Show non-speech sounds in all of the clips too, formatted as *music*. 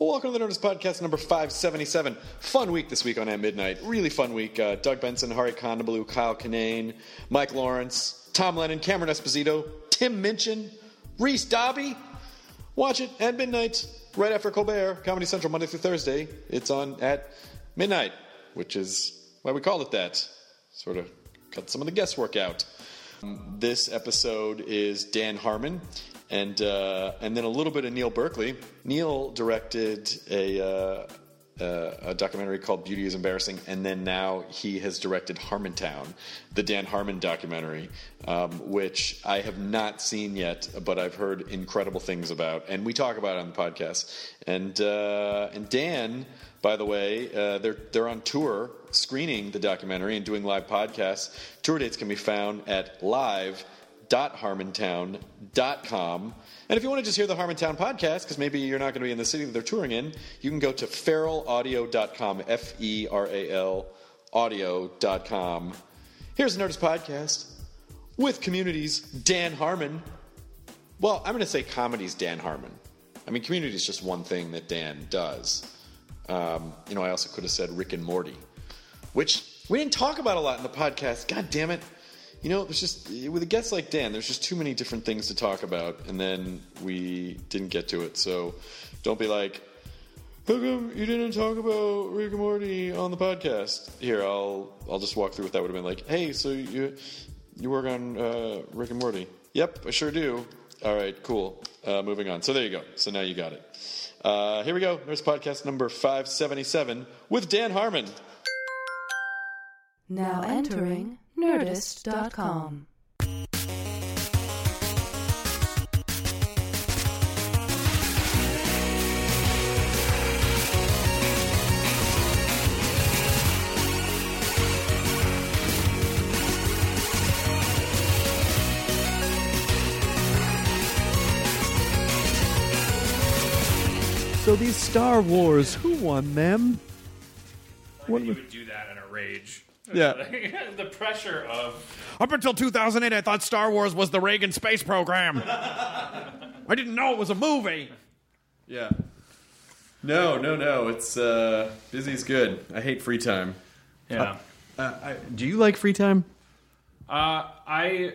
Welcome to the Nerdist Podcast number 577. Fun week this week on At Midnight. Really fun week. Uh, Doug Benson, Hari Kondabolu, Kyle Kinane, Mike Lawrence, Tom Lennon, Cameron Esposito, Tim Minchin, Reese Dobby. Watch it at midnight, right after Colbert, Comedy Central, Monday through Thursday. It's on at midnight, which is why we called it that. Sort of cut some of the guesswork out. This episode is Dan Harmon, and uh, and then a little bit of Neil Berkeley. Neil directed a. Uh, uh, a documentary called Beauty is Embarrassing, and then now he has directed Harmontown, the Dan Harmon documentary, um, which I have not seen yet, but I've heard incredible things about, and we talk about it on the podcast. And uh, and Dan, by the way, uh, they're they're on tour screening the documentary and doing live podcasts. Tour dates can be found at live.harmontown.com. And if you want to just hear the Harmontown podcast, because maybe you're not going to be in the city that they're touring in, you can go to feralaudio.com, F E R A L audio.com. Here's the Nerdist Podcast with Community's Dan Harmon. Well, I'm going to say comedy's Dan Harmon. I mean, community is just one thing that Dan does. Um, you know, I also could have said Rick and Morty, which we didn't talk about a lot in the podcast. God damn it. You know, there's just, with a guest like Dan, there's just too many different things to talk about, and then we didn't get to it. So don't be like, how come you didn't talk about Rick and Morty on the podcast? Here, I'll I'll just walk through what that would have been like. Hey, so you you work on uh, Rick and Morty? Yep, I sure do. All right, cool. Uh, moving on. So there you go. So now you got it. Uh, here we go. There's podcast number 577 with Dan Harmon. Now entering Nerdist.com. So these Star Wars, who won them? What you would do that in a rage. Yeah. *laughs* the pressure of Up until 2008, I thought Star Wars was the Reagan space program. *laughs* I didn't know it was a movie. Yeah. No, no, no. It's uh, busy's good. I hate free time. yeah. Uh, I, do you like free time? Uh, I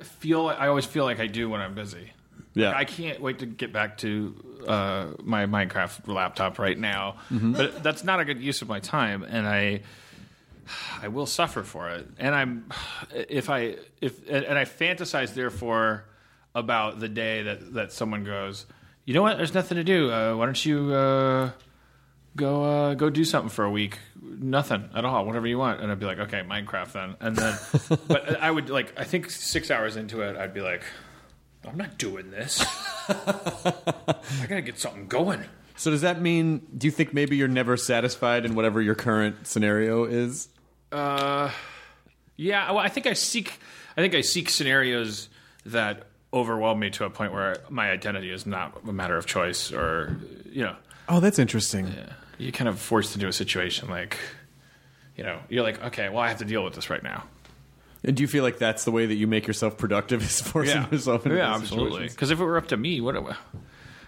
feel I always feel like I do when I'm busy. Yeah. I can't wait to get back to uh, my Minecraft laptop right now, but that's not a good use of my time, and I I will suffer for it. And I'm if I if and I fantasize therefore about the day that that someone goes, you know what? There's nothing to do. Uh, why don't you uh, go uh, go do something for a week? Nothing at all. Whatever you want. And I'd be like, okay, Minecraft then. And then, *laughs* but I would like I think six hours into it, I'd be like. I'm not doing this. *laughs* I gotta get something going. So does that mean? Do you think maybe you're never satisfied in whatever your current scenario is? Uh, yeah. Well, I think I seek. I think I seek scenarios that overwhelm me to a point where my identity is not a matter of choice, or you know, Oh, that's interesting. you're kind of forced into a situation like, you know, you're like, okay, well, I have to deal with this right now. And do you feel like that's the way that you make yourself productive? Is *laughs* forcing yourself into yeah, absolutely. Because if it were up to me, what?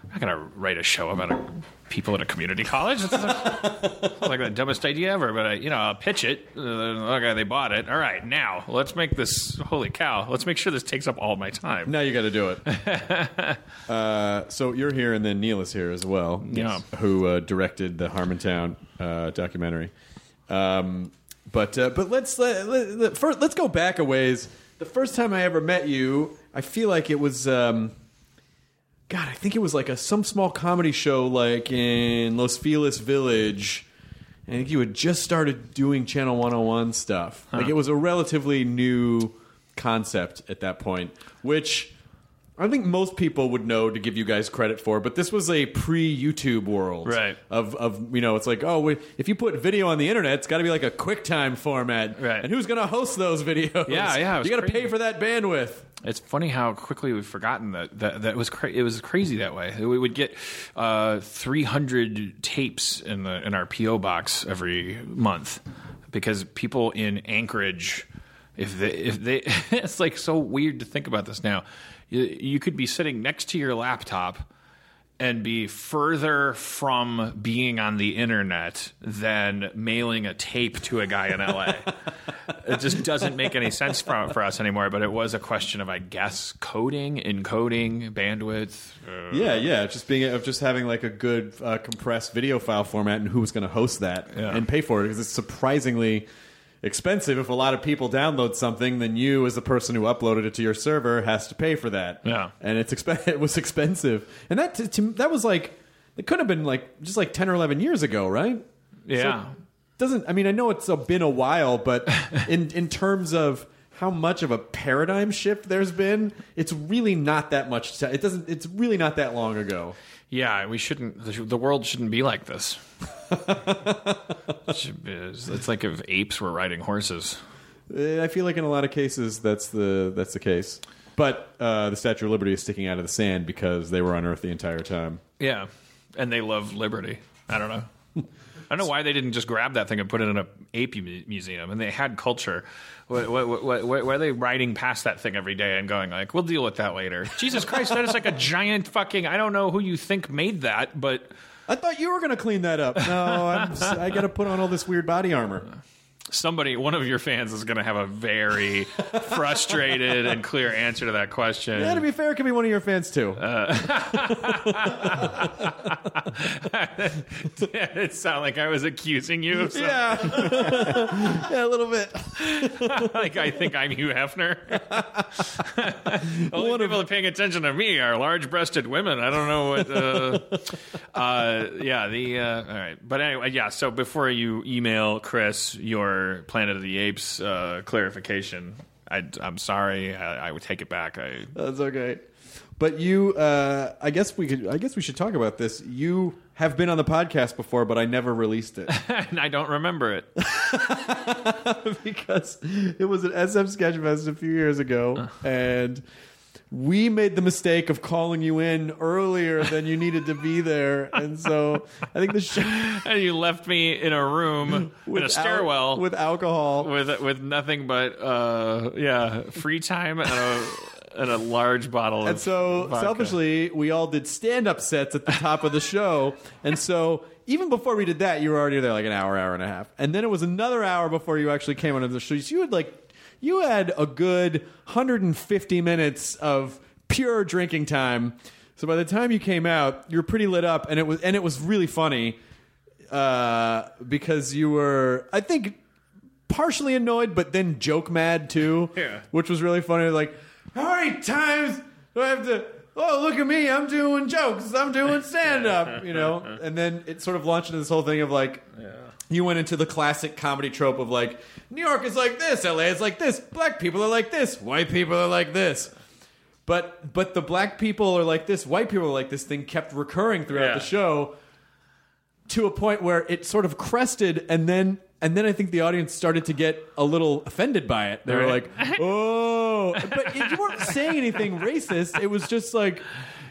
I'm not gonna write a show about a, people at a community college. That's like, *laughs* like the dumbest idea ever. But I, you know, I'll pitch it. Uh, okay, they bought it. All right, now let's make this. Holy cow! Let's make sure this takes up all my time. Now you got to do it. *laughs* uh, so you're here, and then Neil is here as well. Yeah. who uh, directed the Harmontown uh, documentary. Um, but uh, but let's let, let, let- first let's go back a ways. The first time I ever met you, I feel like it was. Um, God, I think it was like a some small comedy show, like in Los Feliz Village. I think you had just started doing Channel 101 stuff. Like it was a relatively new concept at that point, which I think most people would know to give you guys credit for. But this was a pre-YouTube world, Right. Of of you know, it's like oh, we, if you put video on the internet, it's got to be like a QuickTime format, Right. And who's going to host those *laughs* videos? Yeah, yeah, You got to pay for that bandwidth. It's funny how quickly we've forgotten that that, that was cra- it was crazy that way. We would get uh, 300 tapes in the in our PO box every month because people in Anchorage, if they if they, *laughs* it's like so weird to think about this now. You, you could be sitting next to your laptop and be further from being on the internet than mailing a tape to a guy in LA. *laughs* it just doesn't make any sense for, for us anymore. But it was a question of, I guess, coding, encoding, bandwidth. Uh, Yeah, yeah, just being of just having like a good uh, compressed video file format and who was going to host that Yeah. and pay for it because it's surprisingly expensive. If a lot of people download something, then you, as the person who uploaded it to your server, has to pay for that. Yeah. and it's exp- *laughs* it was expensive, and that to, to, that was like it could have been like just like ten or eleven years ago, right? yeah. doesn't I mean I know it's a, been a while, but *laughs* in in terms of how much of a paradigm shift there's been, it's really not that much. ti- It doesn't. It's really not that long ago. Yeah, we shouldn't. The, the world shouldn't be like this. It should be- it's like if apes were riding horses. Eh, I feel like in a lot of cases that's the that's the case. But uh, the Statue of Liberty is sticking out of the sand because they were on Earth the entire time. Yeah, and they love liberty. I don't know. I don't know why they didn't just grab that thing and put it in a ape museum. And they had culture. Why, why, why, why why are they riding past that thing every day and going like, "We'll deal with that later"? *laughs* Jesus Christ, that is like a giant fucking. I don't know who you think made that, but I thought you were going to clean that up. No, I'm, I got to put on all this weird body armor. Somebody, one of your fans, is going to have a very *laughs* frustrated and clear answer to that question. Yeah, to be fair, it could be one of your fans too. *laughs* it sounded like I was accusing you of something. yeah, *laughs* yeah, a little bit. like I think I'm Hugh Hefner. Only people that are paying attention to me are large-breasted women. I don't know what. Uh, uh, yeah, the uh, all right, but anyway, yeah. So before you email Chris your Planet of the Apes uh, clarification, I, I'm sorry. I, I would take it back. I That's okay. But you, uh, I guess we could. I guess we should talk about this. You have been on the podcast before, but I never released it *laughs* and I don't remember it. *laughs* because it was an SF Sketchfest a few years ago, and we made the mistake of calling you in earlier than you needed to be there, and so I think the show *laughs* and you left me in a room in a al- stairwell with alcohol. with with nothing but uh yeah free time and a and a large bottle of And so, vodka. selfishly, we all did stand up sets at the top of the show. And so, even before we did that, you were already there like an hour, hour and a half. And then it was another hour before you actually came onto the show. So, you had like, you had a good 150 minutes of pure drinking time. So, by the time you came out, you were pretty lit up. And it was, and it was really funny uh, because you were, I think, partially annoyed, but then joke mad too. *laughs* Yeah. Which was really funny. Like, how many times do I have to? Oh, look at me! I'm doing jokes. I'm doing *laughs* stand up. You know, and then it sort of launched into this whole thing of like, you went into the classic comedy trope of like, New York is like this, LA is like this, black people are like this, white people are like this. But but the black people are like this, white people are like this thing kept recurring throughout Yeah. the show to a point where it sort of crested and then and then I think the audience started to get a little offended by it. They were Right. like, "Oh!" But you weren't saying anything racist. It was just like,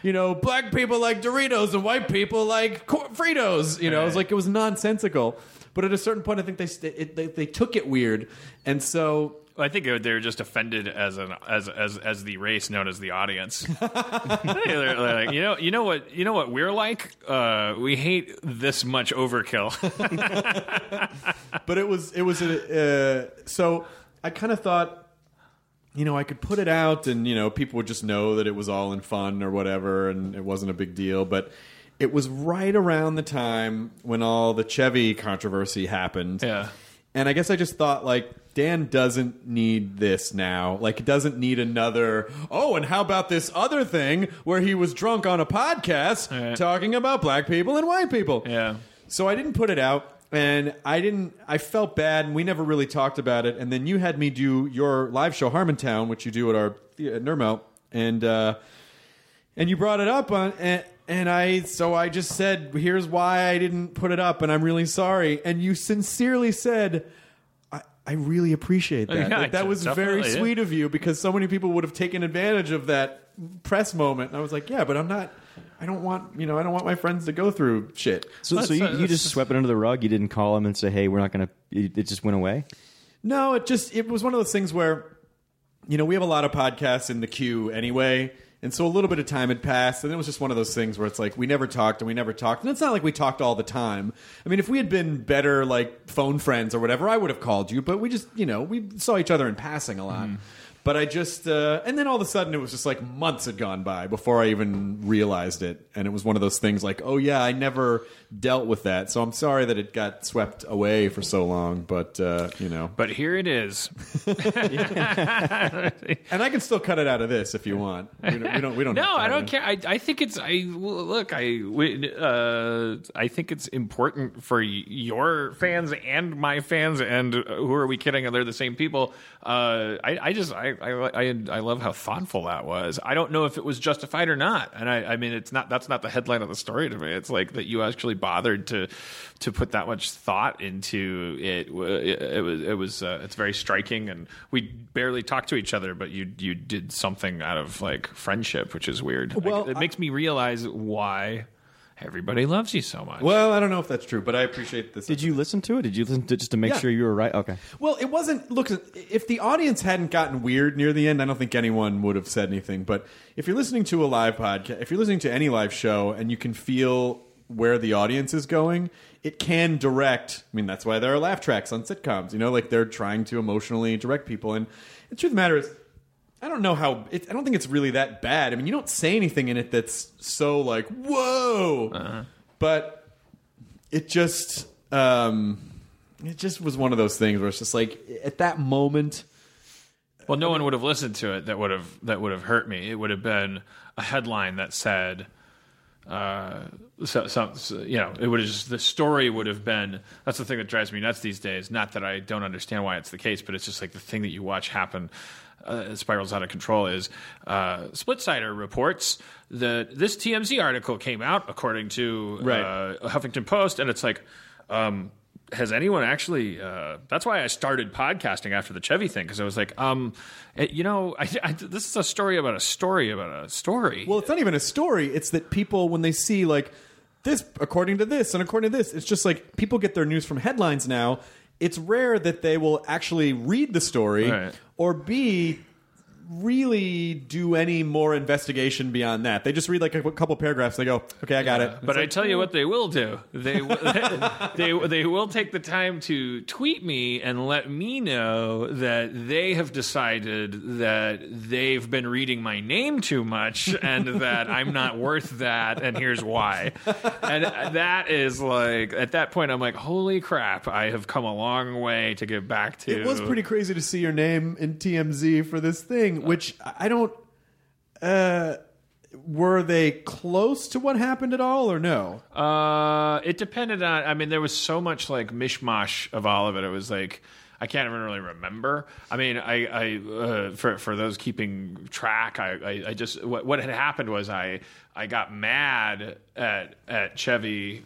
you know, black people like Doritos and white people like Cor- Fritos. You know, it was like it was nonsensical. But at a certain point, I think they st- it, they, they took it weird, and so I think they were just offended as an as as as the race known as the audience. *laughs* they're like, you know, you know what, you know what we're like. Uh, we hate this much overkill. *laughs* but it was it was a uh, so I kind of thought you know I could put it out and you know people would just know that it was all in fun or whatever and it wasn't a big deal but it was right around the time when all the Chevy controversy happened Yeah. and I guess I just thought like Dan doesn't need this now. Like he doesn't need another. Oh, and how about this other thing where he was drunk on a podcast talking about black people and white people? Yeah. So I didn't put it out, and I didn't. I felt bad, and we never really talked about it. And then you had me do your live show Harmontown, which you do at our the- at NerdMelt, and uh, and you brought it up on. And, and I, so I just said, "Here's why I didn't put it up, and I'm really sorry." And you sincerely said, "I, I really appreciate that. Yeah, Like, that was very definitely, yeah. sweet of you because so many people would have taken advantage of that press moment." And I was like, "Yeah, but I'm not. I don't want you know. I don't want my friends to go through shit." So, so you, you just swept it under the rug. You didn't call him and say, "Hey, we're not going to." It just went away. No, it just it was one of those things where, you know, we have a lot of podcasts in the queue anyway, And so a little bit of time had passed, and it was just one of those things where it's like we never talked and we never talked. And it's not like we talked all the time. I mean, if we had been better like phone friends or whatever, I would have called you. But we just, you know, we saw each other in passing a lot. Mm-hmm. But I just, uh, and then all of a sudden it was just like months had gone by before I even realized it. And it was one of those things like, oh yeah, I never dealt with that. So I'm sorry that it got swept away for so long. But, uh, you know. But here it is. *laughs* And I can still cut it out of this if you want. We don't, we don't, we don't *laughs* No, I don't care. I, I think it's I look. I uh, I think it's important for your fans and my fans. And who are we kidding? They're the same people. Uh, I, I just I, I I I love how thoughtful that was. I don't know if it was justified or not. And I I mean it's not that's not the headline of the story to me. It's like that you actually bothered to to put that much thought into it. It, it was it was uh, it's very striking. And we barely talked to each other, but you you did something out of like friendship, which is weird. Like, Well, it I- makes me realize why everybody loves you so much. Well, I don't know if that's true, but I appreciate this. Did you listen to it? Did you listen to just to make Yeah. sure you were right? Okay. Well, it wasn't. Look, if the audience hadn't gotten weird near the end, I don't think anyone would have said anything. But if you're listening to a live podcast, if you're listening to any live show, and you can feel where the audience is going, it can direct. I mean, that's why there are laugh tracks on sitcoms. You know, like they're trying to emotionally direct people. And the truth of the matter is, I don't know how. It, I don't think it's really that bad. I mean, you don't say anything in it that's so like whoa, but it just um, it just was one of those things where it's just like at that moment. Well, no one would have listened to it that would have that would have hurt me. It would have been a headline that said, uh, so, so, so, you know, it would have just the story would have been. That's the thing that drives me nuts these days. Not that I don't understand why it's the case, but it's just like the thing that you watch happen. Uh, spirals out of control. Is uh, Splitsider reports that this TMZ article came out according to Right. uh, Huffington Post, and it's like. Um, has anyone actually uh, that's why i started podcasting after the chevy thing because i was like um eh, you know I, I, this is a story about a story about a story Well, it's not even a story. It's that people when they see like this according to this and according to this, it's just like people get their news from headlines now. It's rare that they will actually read the story Right. or be really do any more investigation beyond that. They just read like a couple paragraphs. They go, "Okay, I got it." but I tell you what, they will do. They *laughs* they they will take the time to tweet me and let me know that they have decided that they've been reading my name too much and that I'm not worth that, and here's why. And that is like at that point, I'm like, holy crap! I have come a long way to get back to. It was pretty crazy to see your name in TMZ for this thing, which I don't. Uh, were they close to what happened at all, or no? Uh, it depended on. I mean, there was so much like mishmash of all of it. It was like I can't even really remember. I mean, I, I uh, for for those keeping track, I, I, I just what what had happened was I I got mad at at Chevy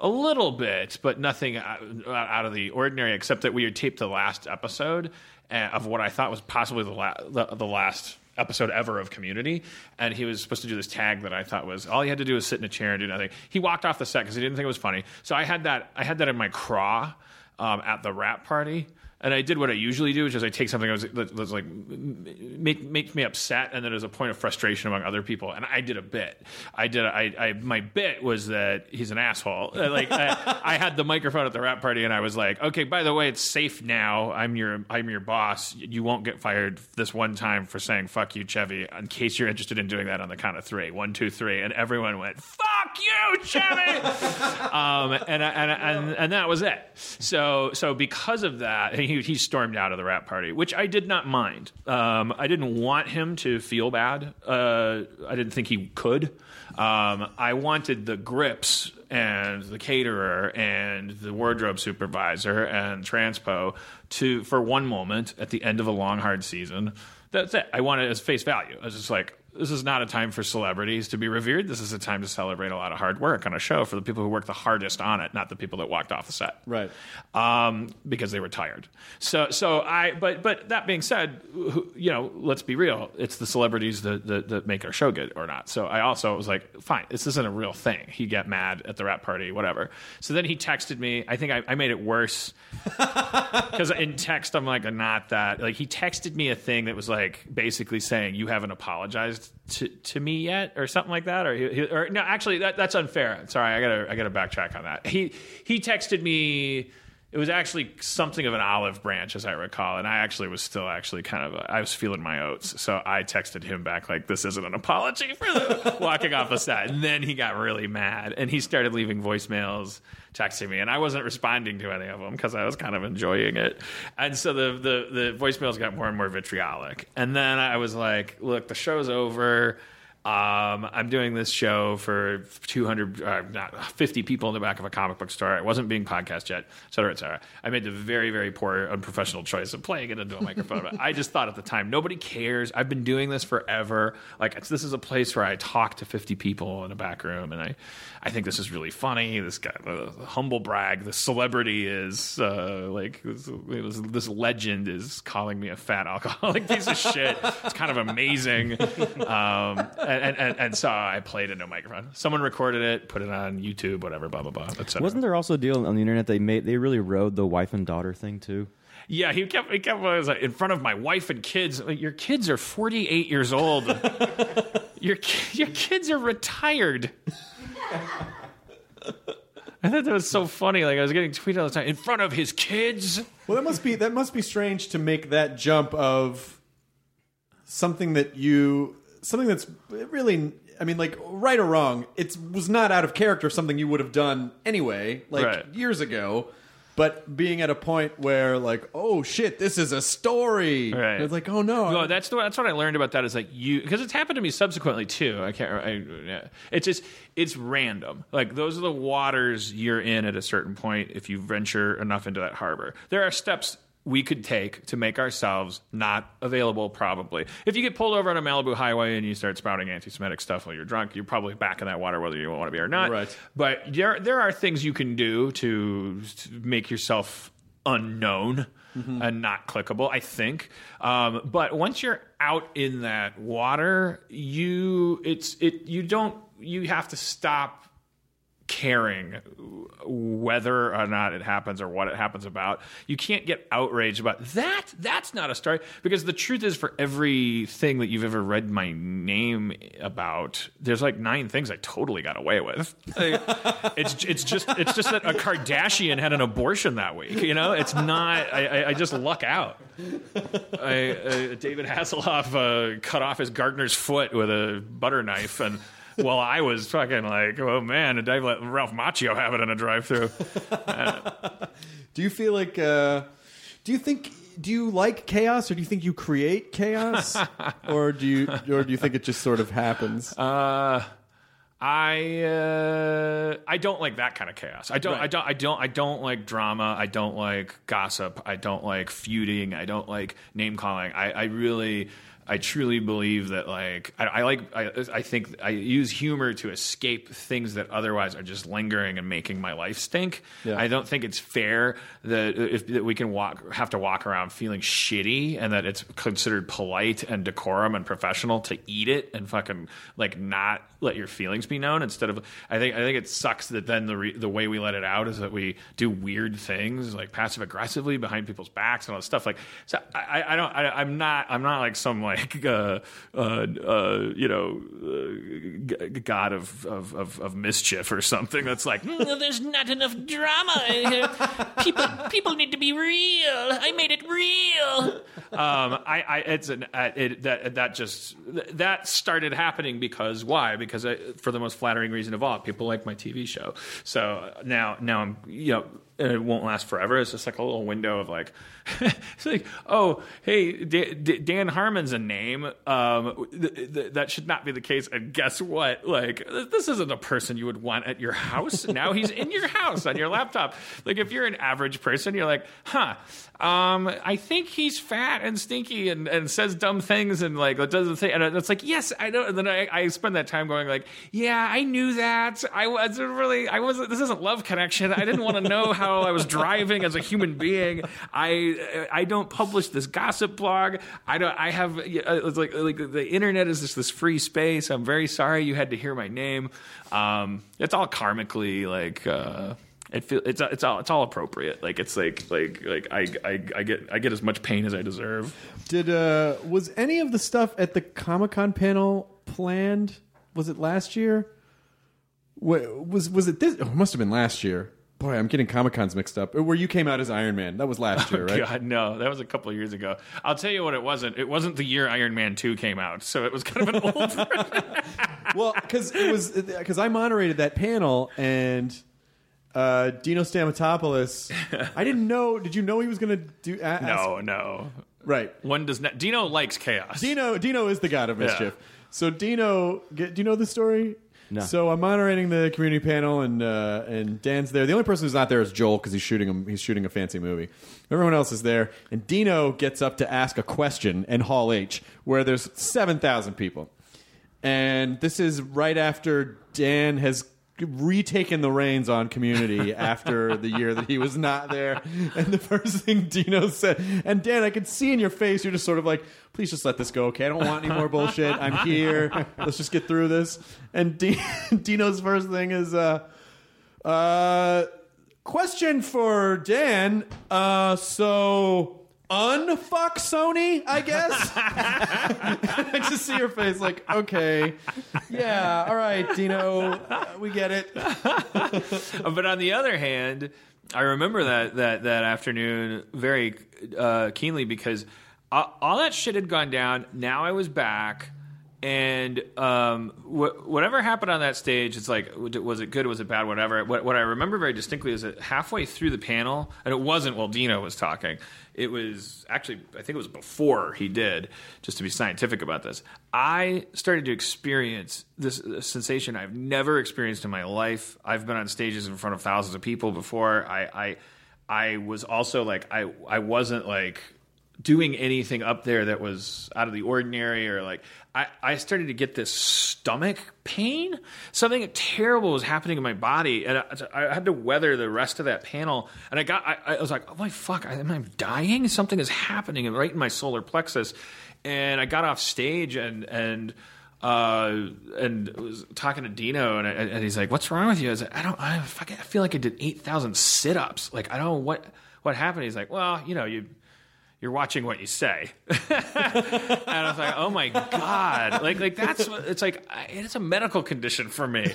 a little bit, but nothing out, out of the ordinary, except that we had taped the last episode uh, of what I thought was possibly the, la- the, the last episode ever of Community, and he was supposed to do this tag that I thought was all he had to do was sit in a chair and do nothing. He walked off the set because he didn't think it was funny. So I had that I had that in my craw um, at the wrap party. And I did what I usually do, which is I take something that was, like make makes me upset, and then as a point of frustration among other people. And I did a bit. I did. I, I my bit was that he's an asshole. *laughs* Like I, I had the microphone at the wrap party, and I was like, okay, by the way, it's safe now. I'm your I'm your boss. You won't get fired this one time for saying fuck you, Chevy. In case you're interested in doing that on the count of three, one, two, three, and everyone went fuck you, Chevy. *laughs* um, and, and and and that was it. So so because of that, he he stormed out of the wrap party, which I did not mind. Um, I didn't want him to feel bad. Uh, I didn't think he could. Um, I wanted the grips and the caterer and the wardrobe supervisor and transpo to for one moment at the end of a long hard season. That's it. I want it as face value. I was just like, this is not a time for celebrities to be revered. This is a time to celebrate a lot of hard work on a show for the people who work the hardest on it, not the people that walked off the set, Right. Um, because they were tired. So, so I. But, but that being said, you know, let's be real. It's the celebrities that, that that make our show good or not. So I also was like, fine, this isn't a real thing. He got mad at the wrap party, whatever. So then he texted me. I think I, I made it worse *laughs* because in text I'm like not that like he texted me a thing that was like basically saying you haven't apologized to, to me yet or something like that or, he, he- or no actually that, that's unfair. Sorry i gotta i gotta backtrack on that. He he texted me it was actually something of an olive branch as i recall and i actually was still actually kind of i was feeling my oats so i texted him back like this isn't an apology for *laughs* walking off the set and then he got really mad and he started leaving voicemails texting me and i wasn't responding to any of them because i was kind of enjoying it. And so the, the the voicemails got more and more vitriolic. And then i was like look the show's over um, I'm doing this show for 200, uh, not 50 people in the back of a comic book store. I wasn't being podcast yet, et cetera, et cetera. I made the very, very poor, unprofessional choice of playing it into a microphone. but *laughs* I just thought at the time, nobody cares. I've been doing this forever. Like, it's, this is a place where I talk to 50 people in a back room, and I, I think this is really funny. This guy, the humble brag, the celebrity is uh, like this, it was, this legend is calling me a fat alcoholic *laughs* piece of shit. It's kind of amazing. Um, and, and, and so I played into a microphone. Someone recorded it, put it on YouTube, whatever, blah blah blah. etc. Wasn't there also a deal on the internet they made? They really rode the wife and daughter thing too. Yeah, he kept he kept was like, in front of my wife and kids. Like, your kids are forty eight years old. *laughs* your your kids are retired. *laughs* I thought that was so funny. Like I was getting tweeted all the time in front of his kids. Well, that must be that must be strange to make that jump of something that you something that's really I mean like right or wrong, it was not out of character something you would have done anyway, like Right. years ago. But being at a point where like, oh shit, this is a story. Right. It's like, oh no. No, that's the, that's what I learned about that is like you because it's happened to me subsequently too. I can't. I, yeah. It's just it's random. Like those are the waters you're in at a certain point if you venture enough into that harbor. There are steps we could take to make ourselves not available. Probably, if you get pulled over on a Malibu highway and you start spouting anti-Semitic stuff while you're drunk, you're probably back in that water whether you want to be or not. Right. But there there are things you can do to, to make yourself unknown and not clickable. I think, um, but once you're out in that water, you it's it you don't you have to stop caring whether or not it happens or what it happens about. You can't get outraged about that. That's not a story because the truth is, for everything that you've ever read my name about, there's like nine things I totally got away with. Like, *laughs* it's it's just it's just that a Kardashian had an abortion that week. You know, it's not. I, I, just luck out. I, uh, David Hasselhoff uh, cut off his gardener's foot with a butter knife and. Well, I was fucking like, oh man, did I let Ralph Macchio have it in a drive-through? *laughs* Do you feel like uh do you think do you like chaos or do you think you create chaos? *laughs* or do you or do you think it just sort of happens? Uh, I uh, I don't like that kind of chaos. I don't I don't I don't I don't like drama. I don't like gossip. I don't like feuding. I don't like name calling. I, I really I truly believe that like I, I like I, I think I use humor to escape things that otherwise are just lingering and making my life stink. Yeah. I don't think it's fair that if that we can walk have to walk around feeling shitty and that it's considered polite and decorum and professional to eat it and fucking like not let your feelings be known instead of I think I think it sucks that then the re, the way we let it out is that we do weird things like passive aggressively behind people's backs and all this stuff like so I, I don't I, I'm not I'm not like some like *laughs* uh, uh, uh, you know uh, god of, of, of, of mischief or something that's like "Mm, there's not enough drama people people need to be real. I made it real. Um, I, I it's an it, that that just that started happening because why? because I, for the most flattering reason of all people like my TV show so now now I'm you know it won't last forever. It's just like a little window of like, *laughs* it's like, oh, hey, D- D- Dan Harmon's a name. Um, th- th- that should not be the case. And guess what? Like, th- this isn't a person you would want at your house. *laughs* now he's in your house on your laptop. Like, if you're an average person, you're like, huh, um, I think he's fat and stinky and, and says dumb things and like doesn't say. And it's like, yes, I know. And then I, I spend that time going like, yeah, I knew that. I wasn't really. I wasn't. This isn't love connection. I didn't want to know how I was driving as a human being. I I don't publish this gossip blog. I don't. I have. It's like like the internet is just this free space. I'm very sorry you had to hear my name. Um, it's all karmically like. Uh, it feel it's it's all it's all appropriate. Like it's like like like I, I I get I get as much pain as I deserve. Did uh was any of the stuff at the Comic Con panel planned. Was it last year? Wa- Was was it this? Oh, it must have been last year. Boy, I'm getting Comic Cons mixed up. Where you came out as Iron Man. That was last *laughs* year, right? God, no, that was a couple of years ago. I'll tell you what it wasn't. It wasn't the year Iron Man 2 came out, so it was kind of an *laughs* old *laughs* well, because it was because I moderated that panel and uh, Dino Stamatopoulos. I didn't know. Did you know he was going to do? ask- No, no. right. One does not. Dino likes chaos. Dino Dino is the god of Yeah. mischief. So Dino, do you know the story? No. So I'm moderating the community panel, and uh, and Dan's there. The only person who's not there is Joel because he's shooting him. He's shooting a fancy movie. Everyone else is there, and Dino gets up to ask a question in Hall H, where there's seven thousand people, and this is right after Dan has retaken the reins on community *laughs* after the year that he was not there. And the first thing dino said and dan i could see in your face you're just sort of like please just let this go okay? I don't want any more bullshit. I'm here. Let's just get through this. And D- *laughs* dino's first thing is uh uh question for dan. Uh so unfuck sony i guess I *laughs* *laughs* just see your face like, okay, yeah, all right, Dino, uh, we get it. *laughs* but on the other hand, I remember that that that afternoon very uh, keenly because all, all that shit had gone down. Now I was back, and um, wh- whatever happened on that stage, it's like, was it good? Was it bad? Whatever. What, what I remember very distinctly is that halfway through the panel, and it wasn't while Dino was talking. It was actually, I think it was before he did, just to be scientific about this. I started to experience this sensation I've never experienced in my life. I've been on stages in front of thousands of people before. I, I, I was also like, I, I wasn't like doing anything up there that was out of the ordinary or like I, I started to get this stomach pain something terrible was happening in my body and I, I had to weather the rest of that panel and i got i, I was like oh my fuck I, am i dying something is happening right in my solar plexus and i got off stage and and uh, and was talking to Dino, and, and he's like, "What's wrong with you?" I was like, "I don't, I, fucking, I feel like I did eight thousand sit-ups. Like, I don't know what what happened." He's like, "Well, you know, you you're watching what you say. *laughs* and I was like, oh my god, like like that's it's like. It's a medical condition for me,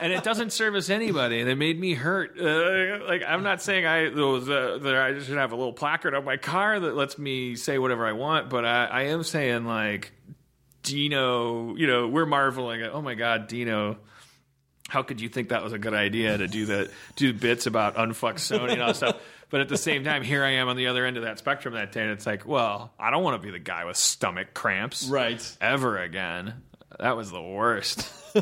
and it doesn't service anybody, and it made me hurt. Uh, like I'm not saying I those uh, that I should have a little placard on my car that lets me say whatever I want, but I, I am saying like Dino, you know, we're marveling at, oh my god, Dino how could you think that was a good idea to do that do bits about unfuck Sony and all that stuff? But at the same time, here I am on the other end of that spectrum that day, and it's like, well, I don't want to be the guy with stomach cramps, Right. Ever again. That was the worst. *laughs*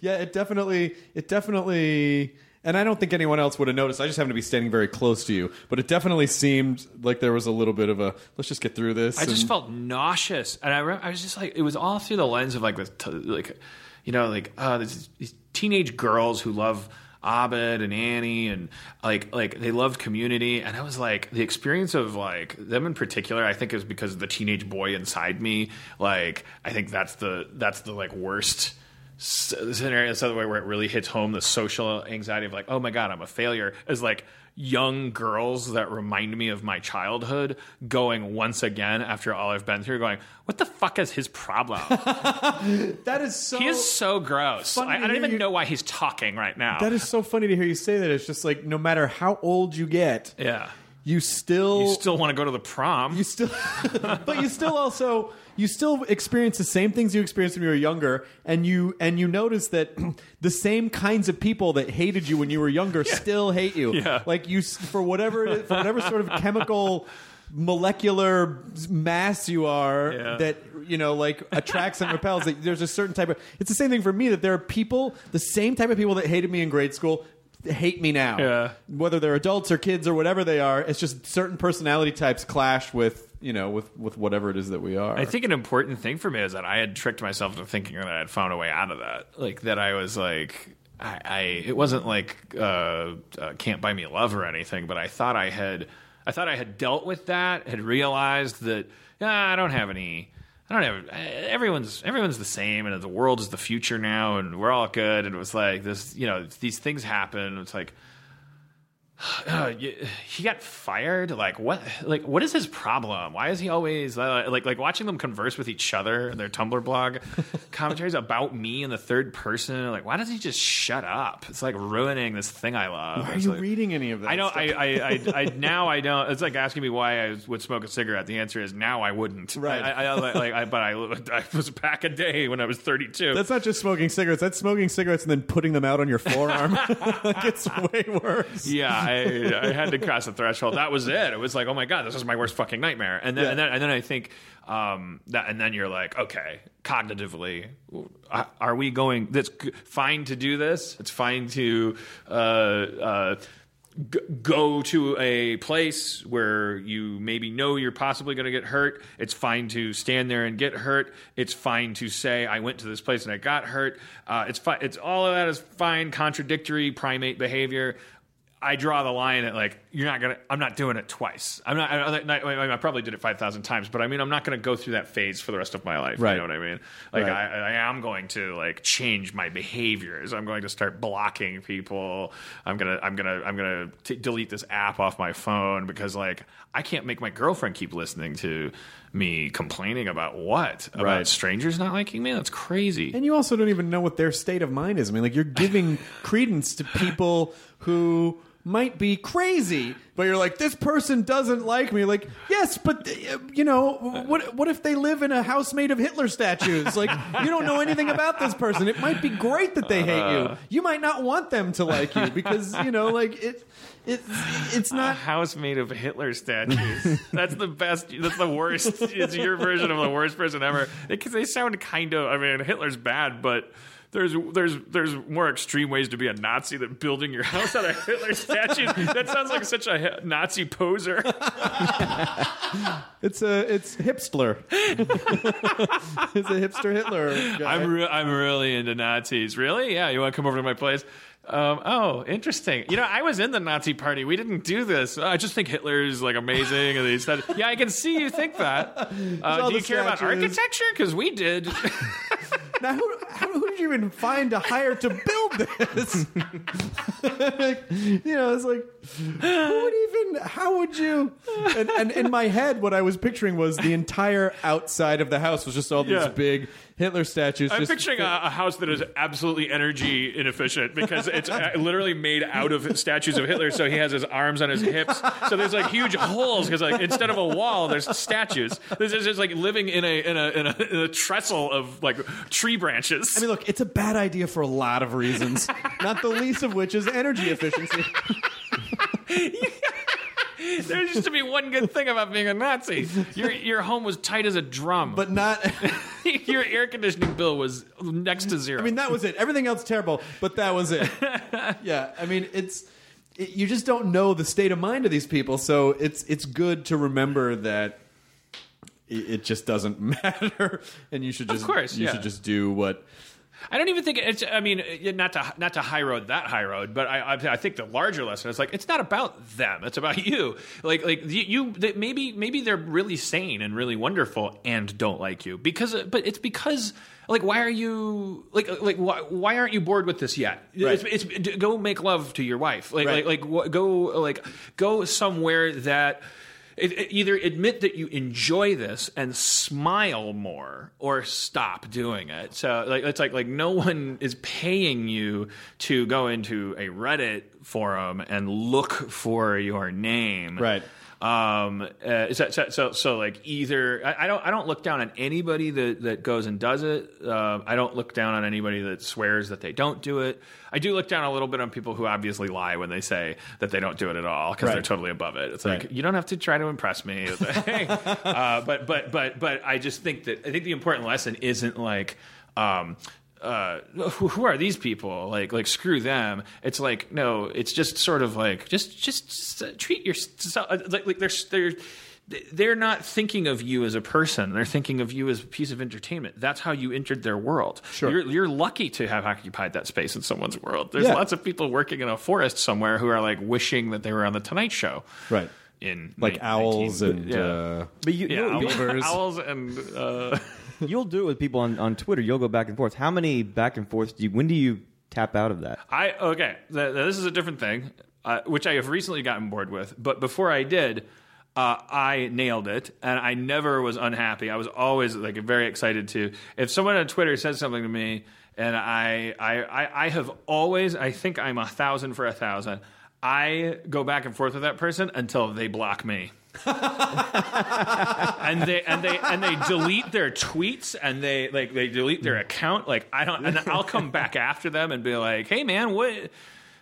Yeah, it definitely, it definitely, and I don't think anyone else would have noticed. I just happened to be standing very close to you, but it definitely seemed like there was a little bit of a let's just get through this. I just felt nauseous, and I, re- I was just like, it was all through the lens of like this, t- like, you know, like uh, this, these teenage girls who love Abed and Annie, and like, like they loved Community, and I was like, the experience of like them in particular, I think is because of the teenage boy inside me. Like, I think that's the that's the like worst scenario. That's the way where it really hits home the social anxiety of like, oh my god, I'm a failure. Is like young girls that remind me of my childhood going once again after all I've been through, going, what the fuck is his problem? *laughs* that is so. he is so gross. I, I don't even you- know why he's talking right now. that is so funny to hear you say that. It's just like no matter how old you get, yeah. you still You still want to go to the prom? you still *laughs* but you still also you still experience the same things you experienced when you were younger and you and you notice that *clears throat* the same kinds of people that hated you when you were younger still hate you Yeah. like you for whatever it- for whatever sort of chemical molecular mass you are Yeah. that you know like attracts and repels like, there's a certain type of it's the same thing for me that there are people the same type of people that hated me in grade school hate me now Yeah. whether they're adults or kids or whatever they are it's just certain personality types clash with you know with with whatever it is that we are I think an important thing for me is that I had tricked myself into thinking that I had found a way out of that. Like that I was like, I, I it wasn't like uh, uh, can't buy me love or anything, but I thought I had, I thought I had dealt with that, had realized that I don't have any. I don't have everyone's everyone's the same, and the world is the future now, and we're all good. And it was like this, you know, these things happen. It's like *sighs* uh, he got fired. Like what? Like what is his problem? Why is he always uh, like like watching them converse with each other in their Tumblr blog *laughs* commentaries about me in the third person? Like why doesn't he just shut up? It's like ruining this thing I love. Why are It's you like- reading any of that? I know. stuff? I, I, I, I *laughs* now I don't. It's like asking me why I would smoke a cigarette. The answer is now I wouldn't. Right. I, I, like, I, but I, *laughs* I was back a day when I was 32. That's not just smoking cigarettes. That's smoking cigarettes and then putting them out on your forearm. like it's way worse. yeah, I, I had to cross the threshold. That was it. It was like, oh my god, this is my worst fucking nightmare. And then, Yeah. and then, and then I think um, that, and then you're like, okay, cognitively, uh, are we going? That's fine to do this. It's fine to. Uh, uh, g- Go to a place where you maybe know you're possibly going to get hurt. It's fine to stand there and get hurt. It's fine to say I went to this place and I got hurt. Uh, it's fine. It's all of that is fine. Contradictory primate behavior. I draw the line at like you're not gonna. I'm not doing it twice. I'm not. I, I, I probably did it five thousand times, but I mean, I'm not gonna go through that phase for the rest of my life. Right. You know what I mean? Like Right. I, I am going to like change my behaviors. I'm going to start blocking people. I'm gonna. I'm gonna. I'm gonna t- delete this app off my phone because like I can't make my girlfriend keep listening to me complaining about what about Right. strangers not liking me. That's crazy. And you also don't even know what their state of mind is. I mean, like you're giving *laughs* credence to people who might be crazy, but you're like, this person doesn't like me. Like, yes, but uh, you know, what? What if they live in a house made of Hitler statues? Like, you don't know anything about this person. It might be great that they hate you. You might not want them to like you because you know, like it. It, it's not a house made of Hitler statues. *laughs* that's the best. That's the worst. It's your version of the worst person ever. Because they sound kind of. I mean, Hitler's bad, but there's there's there's more extreme ways to be a Nazi than building your house out of Hitler statues. That sounds like such a Nazi poser. It's a it's hipster. *laughs* it's a hipster Hitler. Guy. I'm re- I'm really into Nazis. Really? Yeah. You want to come over to my place? Um, oh, interesting. You know, I was in the Nazi party. We didn't do this. I just think Hitler's like amazing, and they said, "Yeah, I can see you think that." *laughs* Uh, do you care about statues. architecture? Because we did. *laughs* Now, who, how, who did you even find to hire to build this? *laughs* You know, it's like, who would even, how would you? And, and in my head, what I was picturing was the entire outside of the house was just all these Yeah. big Hitler statues. I'm just picturing a, a house that is absolutely energy inefficient because it's uh, *laughs* literally made out of statues of Hitler. So he has his arms on his hips. So there's like huge holes because like instead of a wall, there's statues. This is just like living in a in a in a, in a trestle of like tree branches. I mean, look, it's a bad idea for a lot of reasons, not the least of which is energy efficiency. *laughs* there used to be one good thing about being a Nazi. Your your home was tight as a drum, But not, *laughs* *laughs* your air conditioning bill was next to zero. I mean, that was it. Everything else terrible, but that was it. *laughs* Yeah, I mean, it's it, you just don't know the state of mind of these people, so it's it's good to remember that it, it just doesn't matter, and you should just course, you yeah. should just do what. I don't even think it's. I mean, not to not to high road that high road, but I I, I think the larger lesson is like it's not about them. It's about *laughs* you. Like like you, you maybe maybe they're really sane and really wonderful and don't like you because but it's because like why are you like like why, why aren't you bored with this yet? Right. It's, it's go make love to your wife. Like Right. like like go like go somewhere that. It, it- either admit that you enjoy this and smile more, or stop doing it. So, like, it's like like no one is paying you to go into a Reddit forum and look for your name, Right. Um uh, so, so, so so like either I, I don't I don't look down on anybody that that goes and does it. Uh, I don't look down on anybody that swears that they don't do it. I do look down a little bit on people who obviously lie when they say that they don't do it at all because they're totally above it. It's like Right. you don't have to try to impress me. *laughs* Uh, but but but but I just think that I think the important lesson isn't like um uh, who, who are these people? Like, like screw them. It's like no. It's just sort of like just, just, just, uh, treat yourself like, like they're they're they're not thinking of you as a person. They're thinking of you as a piece of entertainment. That's how you entered their world. Sure. You're, you're lucky to have occupied that space in someone's world. There's Yeah. lots of people working in a forest somewhere who are like wishing that they were on the Tonight Show. Right. In Like ni- owls 19 and yeah. uh, But you, yeah, you'll, owls, *laughs* owls and uh, *laughs* you'll do it with people on, on Twitter. You'll go back and forth. How many back and forths do you? When do you tap out of that? I okay. Th- th- this is a different thing. uh, which I have recently gotten bored with. But before I did, uh, I nailed it, and I never was unhappy. I was always like very excited to. If someone on Twitter says something to me, and I, I, I, I have always, I think I'm a thousand for a thousand. I go back and forth with that person until they block me. And they and they and they delete their tweets and they like they delete their account. Like i don't and i'll come back after them and be like hey man what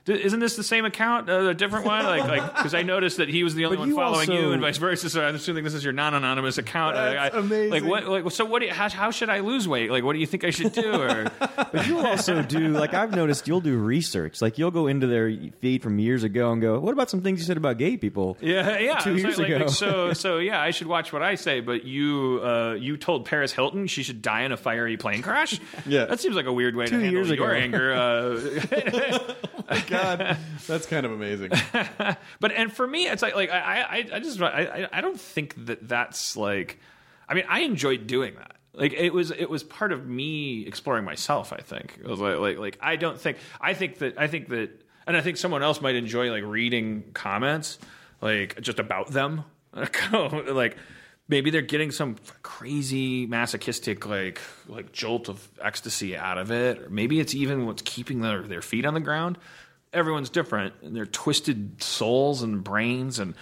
isn't this the same account uh, a different one like like because i noticed that he was the only But one you following also- you and vice versa so i'm assuming this is your non-anonymous account That's I- I- amazing. like what like so what do you, how, how should i lose weight like what do you think i should do or *laughs* But you'll also do like I've noticed you'll do research. Like you'll go into their feed from years ago and go, "What about some things you said about gay people?" Yeah, yeah. *laughs* Two years like- like- ago. so, *laughs* so yeah, I should watch what I say. But you, uh, you told Paris Hilton she should die in a fiery plane crash. Yeah. that seems like a weird way Two to handle your ago. anger. Uh, *laughs* God, that's kind of amazing. *laughs* but and for me, it's like like I I, I just I- I don't think that that's like. I mean, I enjoyed doing that. Like it was it was part of me exploring myself. I think it was like like like I don't think I think that I think that and I think someone else might enjoy like reading comments like just about them. *laughs* like maybe they're getting some crazy masochistic like like jolt of ecstasy out of it. Or maybe it's even what's keeping their their feet on the ground. Everyone's different and they're twisted souls and brains and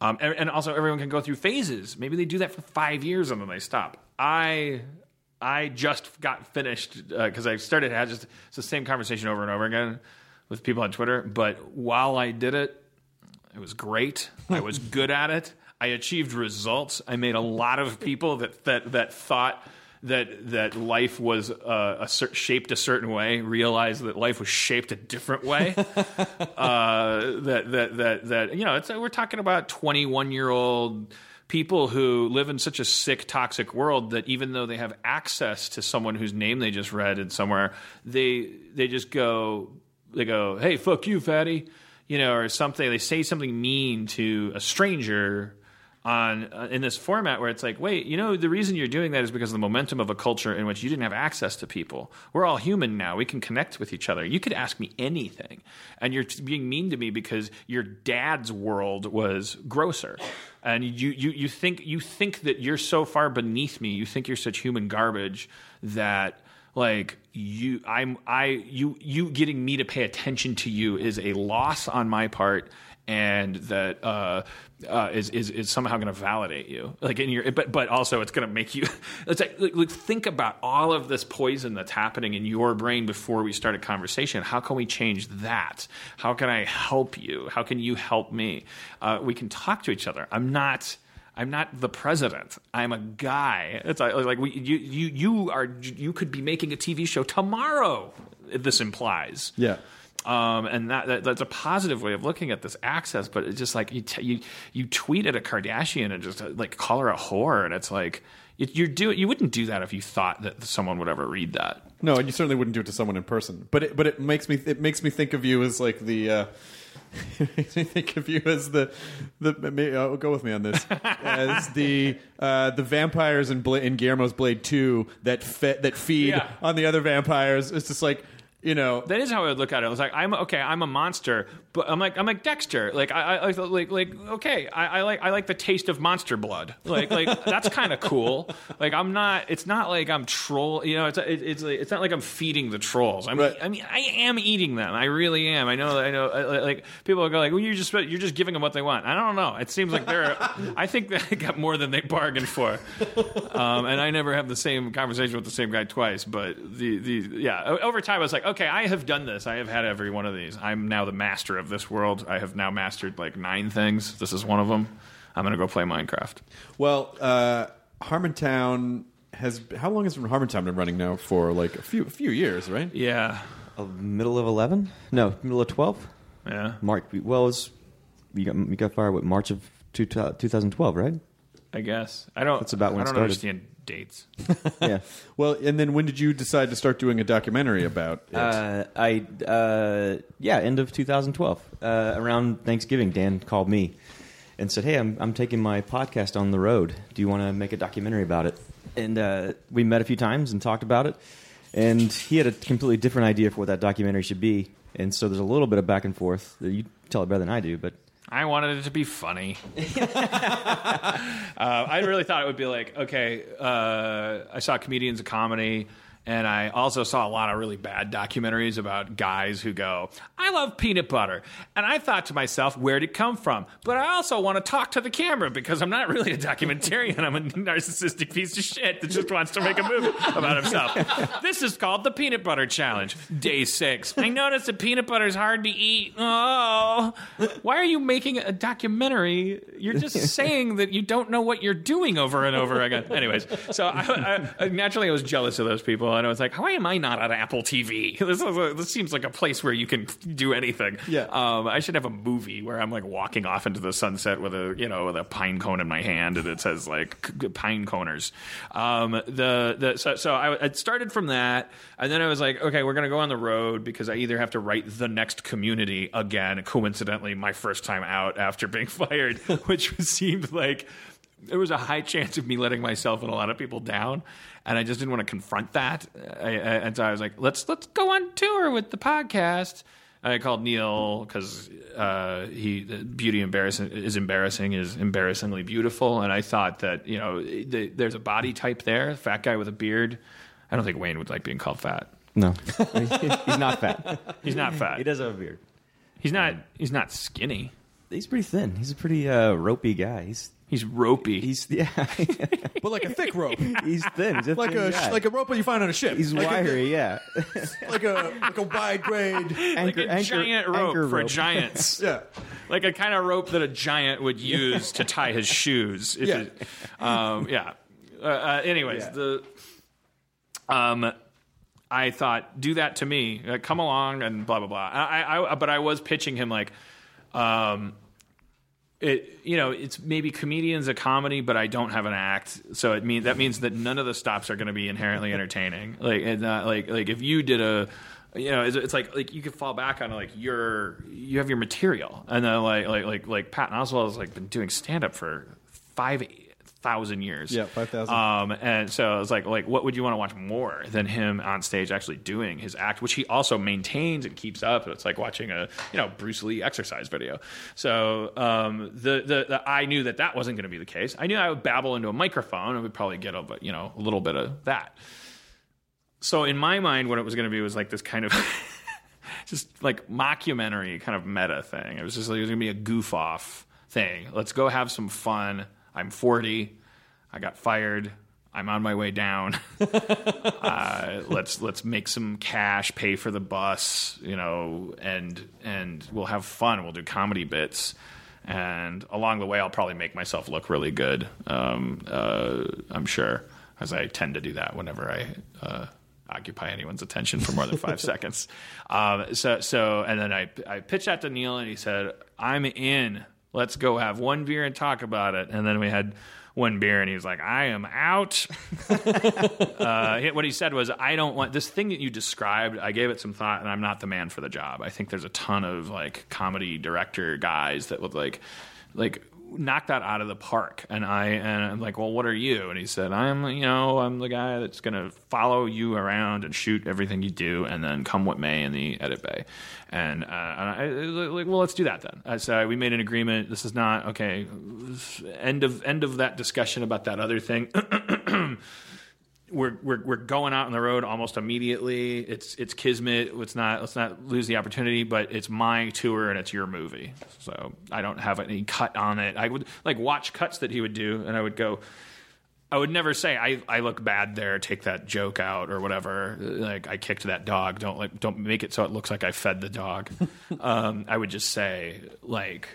um, and, and also everyone can go through phases. Maybe they do that for five years and then they stop. I i just got finished because i started to have just it's the same conversation over and over again with people on twitter. But while i did it it was great. I was *laughs* good at it. I achieved results. I made a lot of people that that that thought that that life was uh, a cer- shaped a certain way realize that life was shaped a different way. *laughs* uh, that that that that you know, it's we're talking about twenty one year old people who live in such a sick, toxic world that even though they have access to someone whose name they just read in somewhere, they they just go they go, "Hey, fuck you, fatty," you know, or something. They say something mean to a stranger on uh, in this format where it's like, wait, you know, the reason you're doing that is because of the momentum of a culture in which you didn't have access to people. We're all human now. We can connect with each other. You could ask me anything, and you're being mean to me because your dad's world was grosser. And you, you, you think you think that you're so far beneath me. You think you're such human garbage that like you i'm i you you getting me to pay attention to you is a loss on my part and that uh, uh, is, is is somehow going to validate you, like in your, but but also it's going to make you. *laughs* It's like, like, think about all of this poison that's happening in your brain before we start a conversation. How can we change that? How can I help you? How can you help me? Uh, we can talk to each other. I'm not. I'm not the president. I'm a guy. It's like, like we, you, you, you are. You could be making a TV show tomorrow. This implies. Yeah. Um, and that, that that's a positive way of looking at this access. But it's just like you t- you you tweet at a Kardashian and just uh, like call her a whore, and it's like you, you're do you wouldn't do that if you thought that someone would ever read that. No, and you certainly wouldn't do it to someone in person. But it, but it makes me it makes me think of you as like the. Uh, *laughs* it makes me think of you as the the. Maybe, uh, go with me on this *laughs* as the uh, the vampires in, Bla- in Guillermo's Blade Two that fe- that feed Yeah. on the other vampires. It's just like you know. That is how I would look at it. I was like, I'm okay. I'm a monster, but I'm like, I'm like Dexter. Like, I, I like, like, like, okay. I, I like, I like the taste of monster blood. Like, like *laughs* that's kind of cool. Like, I'm not. It's not like I'm troll. You know, it's it, it's like, it's not like I'm feeding the trolls. I'm, Right. I mean, I am eating them. I really am. I know. I know. I- Like people go like, well, you're just you're just giving them what they want. I don't know. It seems like they're. *laughs* I think they got more than they bargained for. Um, and I never have the same conversation with the same guy twice. But the the yeah, over time I was like, okay, I have done this. I have had every one of these. I'm now the master of this world. I have now mastered like nine things. This is one of them. I'm gonna go play Minecraft. Well, uh, Harmontown has how long has Harmontown been running now for? Like a few a few years, right? Yeah, Uh, middle of eleven? No, middle of twelve. yeah. Mark. Well, it was you got you got fired with March of two, 2012, right? I guess I don't. That's about when I it don't started. understand dates. *laughs* yeah. Well, and then when did you decide to start doing a documentary about it? Uh, I uh, yeah, end of 2012. Uh, around Thanksgiving, Dan called me and said, "Hey, I'm I'm taking my podcast on the road. Do you want to make a documentary about it?" And uh, we met a few times and talked about it. And he had a completely different idea for what that documentary should be. and so there's a little bit of back and forth. You tell it better than I do, but I wanted it to be funny. *laughs* uh, I really thought it would be like, okay, uh, I saw comedians of comedy, and I also saw a lot of really bad documentaries about guys who go, I love peanut butter. And I thought to myself, where'd it come from? But I also want to talk to the camera because I'm not really a documentarian. I'm a narcissistic piece of shit that just wants to make a movie about himself. this is called the Peanut Butter Challenge, day six. I noticed that peanut butter is hard to eat. Oh, why are you making a documentary? You're just *laughs* saying that you don't know what you're doing over and over again. Anyways, so I, I, naturally I was jealous of those people, and I was like, why am I not on Apple TV? *laughs* This, is a, this seems like a place where you can do anything. Yeah. Um, I should have a movie where I'm like walking off into the sunset with a you know with a pine cone in my hand, and it says like pine coners. Um, the the so, so I, I started from that, and then I was like, okay, we're gonna go on the road because I either have to write the next Community again. Coincidentally, my first time out after being *laughs* fired, which *laughs* seemed like there was a high chance of me letting myself and a lot of people down, and I just didn't want to confront that. I, I, and so I was like, let's let's go on tour with the podcast. I called Neil because uh, he beauty embarrassing is embarrassing is embarrassingly beautiful, and I thought that you know the, there's a body type there, fat guy with a beard. I don't think Wayne would like being called fat. no, *laughs* he's not fat. He's not fat. He does have a beard. He's not. He's not skinny. He's pretty thin. He's a pretty uh, ropey guy. He's He's ropey. he's yeah. *laughs* but like a thick rope, he's thin. He's a like thin a guy. like a rope that you find on a ship. He's like wiry. *laughs* yeah. Like a like a wide grade. *laughs* like a giant rope anchor for rope. giants. Yeah. like a kind of rope that a giant would use to tie his shoes. If Yeah. it- um, yeah. Uh, uh, anyways, the um, I thought, do that to me. Uh, come along and blah blah blah. I, I, but I was pitching him like, um, it you know it's maybe comedians a comedy but i don't have an act. So it mean that means that none of the stops are going to be inherently *laughs* entertaining. Like and not like like if you did a you know it's, it's like like you could fall back on like your you have your material. And then like like like like Patton Oswalt has like been doing stand up for five thousand years. Yeah, 5,000. um and so it's like like what would you want to watch more than him on stage actually doing his act which he also maintains and keeps up it's like watching a you know bruce lee exercise video. So um the the, the i knew that that wasn't going to be the case. I knew i would babble into a microphone and would probably get a you know a little bit of that. So in my mind what it was going to be was like this kind of *laughs* just like mockumentary kind of meta thing. It was just like it was going to be a goof off thing. Let's go have some fun i'm 40 i got fired i'm on my way down. *laughs* Uh, let's let's make some cash pay for the bus you know and and we'll have fun we'll do comedy bits. And along the way i'll probably make myself look really good um, uh, i'm sure as i tend to do that whenever i uh, occupy anyone's attention for more than five *laughs* seconds. Um, so so and then I, I pitched that to neil and he said i'm in let's go have one beer and talk about it and then we had one beer and he was like i am out *laughs* uh, what he said was, "I don't want this thing that you described. I gave it some thought, and I'm not the man for the job. I think there's a ton of like comedy director guys that would like, like." Knock that out of the park. And i and i'm like well what are you? And he said i'm you know i'm the guy that's to follow you around and shoot everything you do and then come what may in the edit bay. And, uh, and I, like well let's do that then. I so we made an agreement. This is not okay end of end of that discussion about that other thing *clears throat* we're, we're we're going out on the road almost immediately. It's it's kismet. Let's not let's not lose the opportunity. But it's my tour and it's your movie, so I don't have any cut on it. I would like watch cuts that he would do, and I would go. I would never say I, I look bad there. Take that joke out or whatever. Like I kicked that dog. Don't like don't make it so it looks like I fed the dog. *laughs* um, I would just say like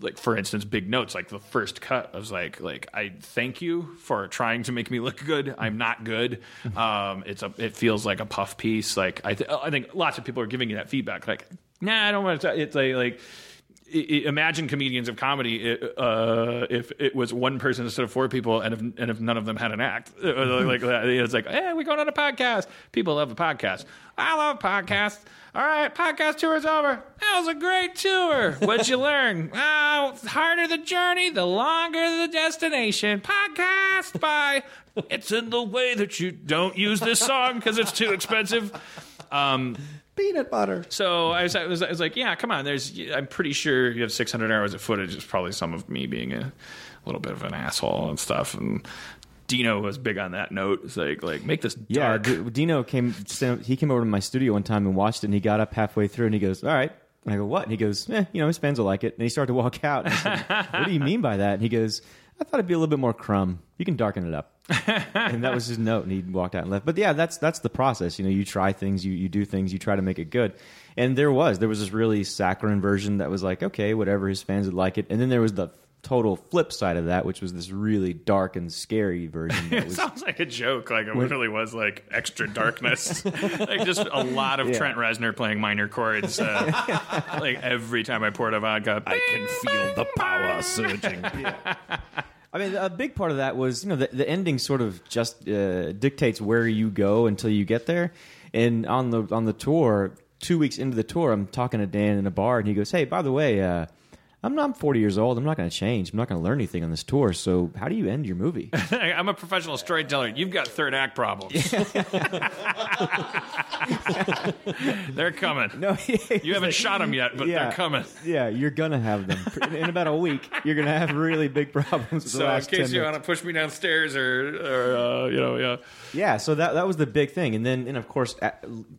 like for instance big notes like the first cut i was like like i thank you for trying to make me look good. I'm not good. Um it's a it feels like a puff piece. Like i th- i think lots of people are giving you that feedback. Like nah i don't want to it's like like imagine comedians of comedy uh, if it was one person instead of four people and if, and if none of them had an act *laughs* like that. it's like hey we're going on a podcast people love a podcast i love podcasts all right, podcast tour is over. That was a great tour. What'd you learn? *laughs* Oh, harder the journey, the longer the destination. Podcast by. It's in the way that you don't use this song because it's too expensive. Um, peanut butter. So I was, I was, I was like, yeah, come on. There's, I'm pretty sure you have 600 hours of footage. It's probably some of me being a little bit of an asshole and stuff. And Dino was big on that note. It's like, like make this Yeah, dark. D- Dino came. He came over to my studio one time and watched it. and He got up halfway through and he goes, "All right." And I go, "What?" And he goes, "Eh, you know, his fans will like it." And he started to walk out. And I said, what do you mean by that? And he goes, "I thought it'd be a little bit more crumb. You can darken it up." *laughs* and that was his note. And he walked out and left. But yeah, that's that's the process. You know, you try things, you you do things, you try to make it good. And there was there was this really saccharine version that was like, okay, whatever, his fans would like it. And then there was the total flip side of that, which was this really dark and scary version. That *laughs* It was, sounds like a joke. Like it really was like extra darkness. *laughs* like just a lot of Yeah. Trent Reznor playing minor chords. Uh, *laughs* like every time I poured a vodka, I can feel the power surging. I mean, a big part of that was, you know, the, the ending sort of just uh, dictates where you go until you get there. And on the on the tour, two weeks into the tour, I'm talking to Dan in a bar, and he goes, "Hey, by the way, uh, I'm not I'm 40 years old. I'm not going to change. I'm not going to learn anything on this tour. So, how do you end your movie?" *laughs* I'm a professional storyteller. You've got third act problems. *laughs* they're coming. no, *laughs* You haven't shot them yet, but Yeah. they're coming. yeah, you're gonna have them in about a week. You're gonna have really big problems. With the So in case 10 you want to push me downstairs or, or uh, you know, yeah. Yeah, so that that was the big thing, and then and of course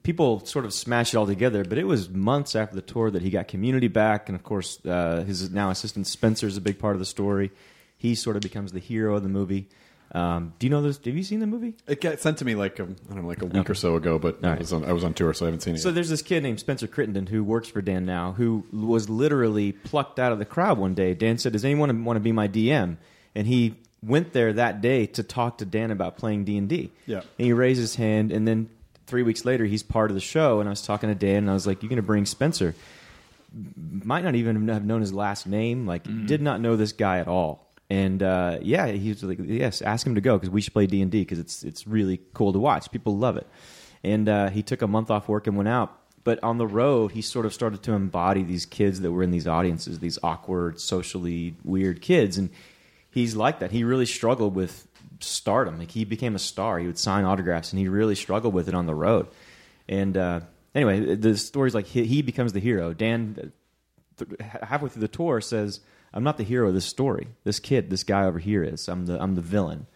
people sort of smashed it all together. But it was months after the tour that he got Community back, and of course uh, his now assistant Spencer is a big part of the story. He sort of becomes the hero of the movie. Um, do you know this? Have you seen the movie? It got sent to me like um, I don't know, like a week Okay. or so ago, but All I was on I was on tour, so I haven't seen it. So yet. there's this kid named Spencer Crittenden who works for Dan now, who was literally plucked out of the crowd one day. Dan said, "Does anyone want to be my DM?" And he went there that day to talk to Dan about playing D and D. Yeah. And he raised his hand, and then three weeks later, he's part of the show. And I was talking to Dan, and I was like, "You're going to bring Spencer?" Might not even have known his last name. Like, did not know this guy at all. And uh, yeah, he was like, "Yes, ask him to go because we should play D and D because it's it's really cool to watch. People love it." And uh, he took a month off work and went out. But on the road, he sort of started to embody these kids that were in these audiences, these awkward, socially weird kids, and he's like that. He really struggled with stardom. Like he became a star. He would sign autographs, and he really struggled with it on the road. And uh, anyway, the story's like he, he becomes the hero. Dan, th- halfway through the tour, says, "I'm not the hero of this story. This kid, this guy over here is. I'm the I'm the villain."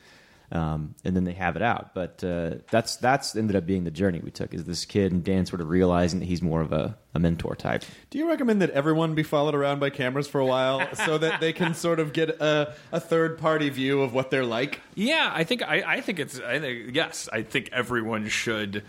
Um, and then they have it out, but uh, that's that's ended up being the journey we took. Is this kid and Dan sort of realizing that he's more of a, a mentor type. Do you recommend that everyone be followed around by cameras for a while *laughs* so that they can sort of get a, a third party view of what they're like? Yeah, I think I, I think it's I think yes, I think everyone should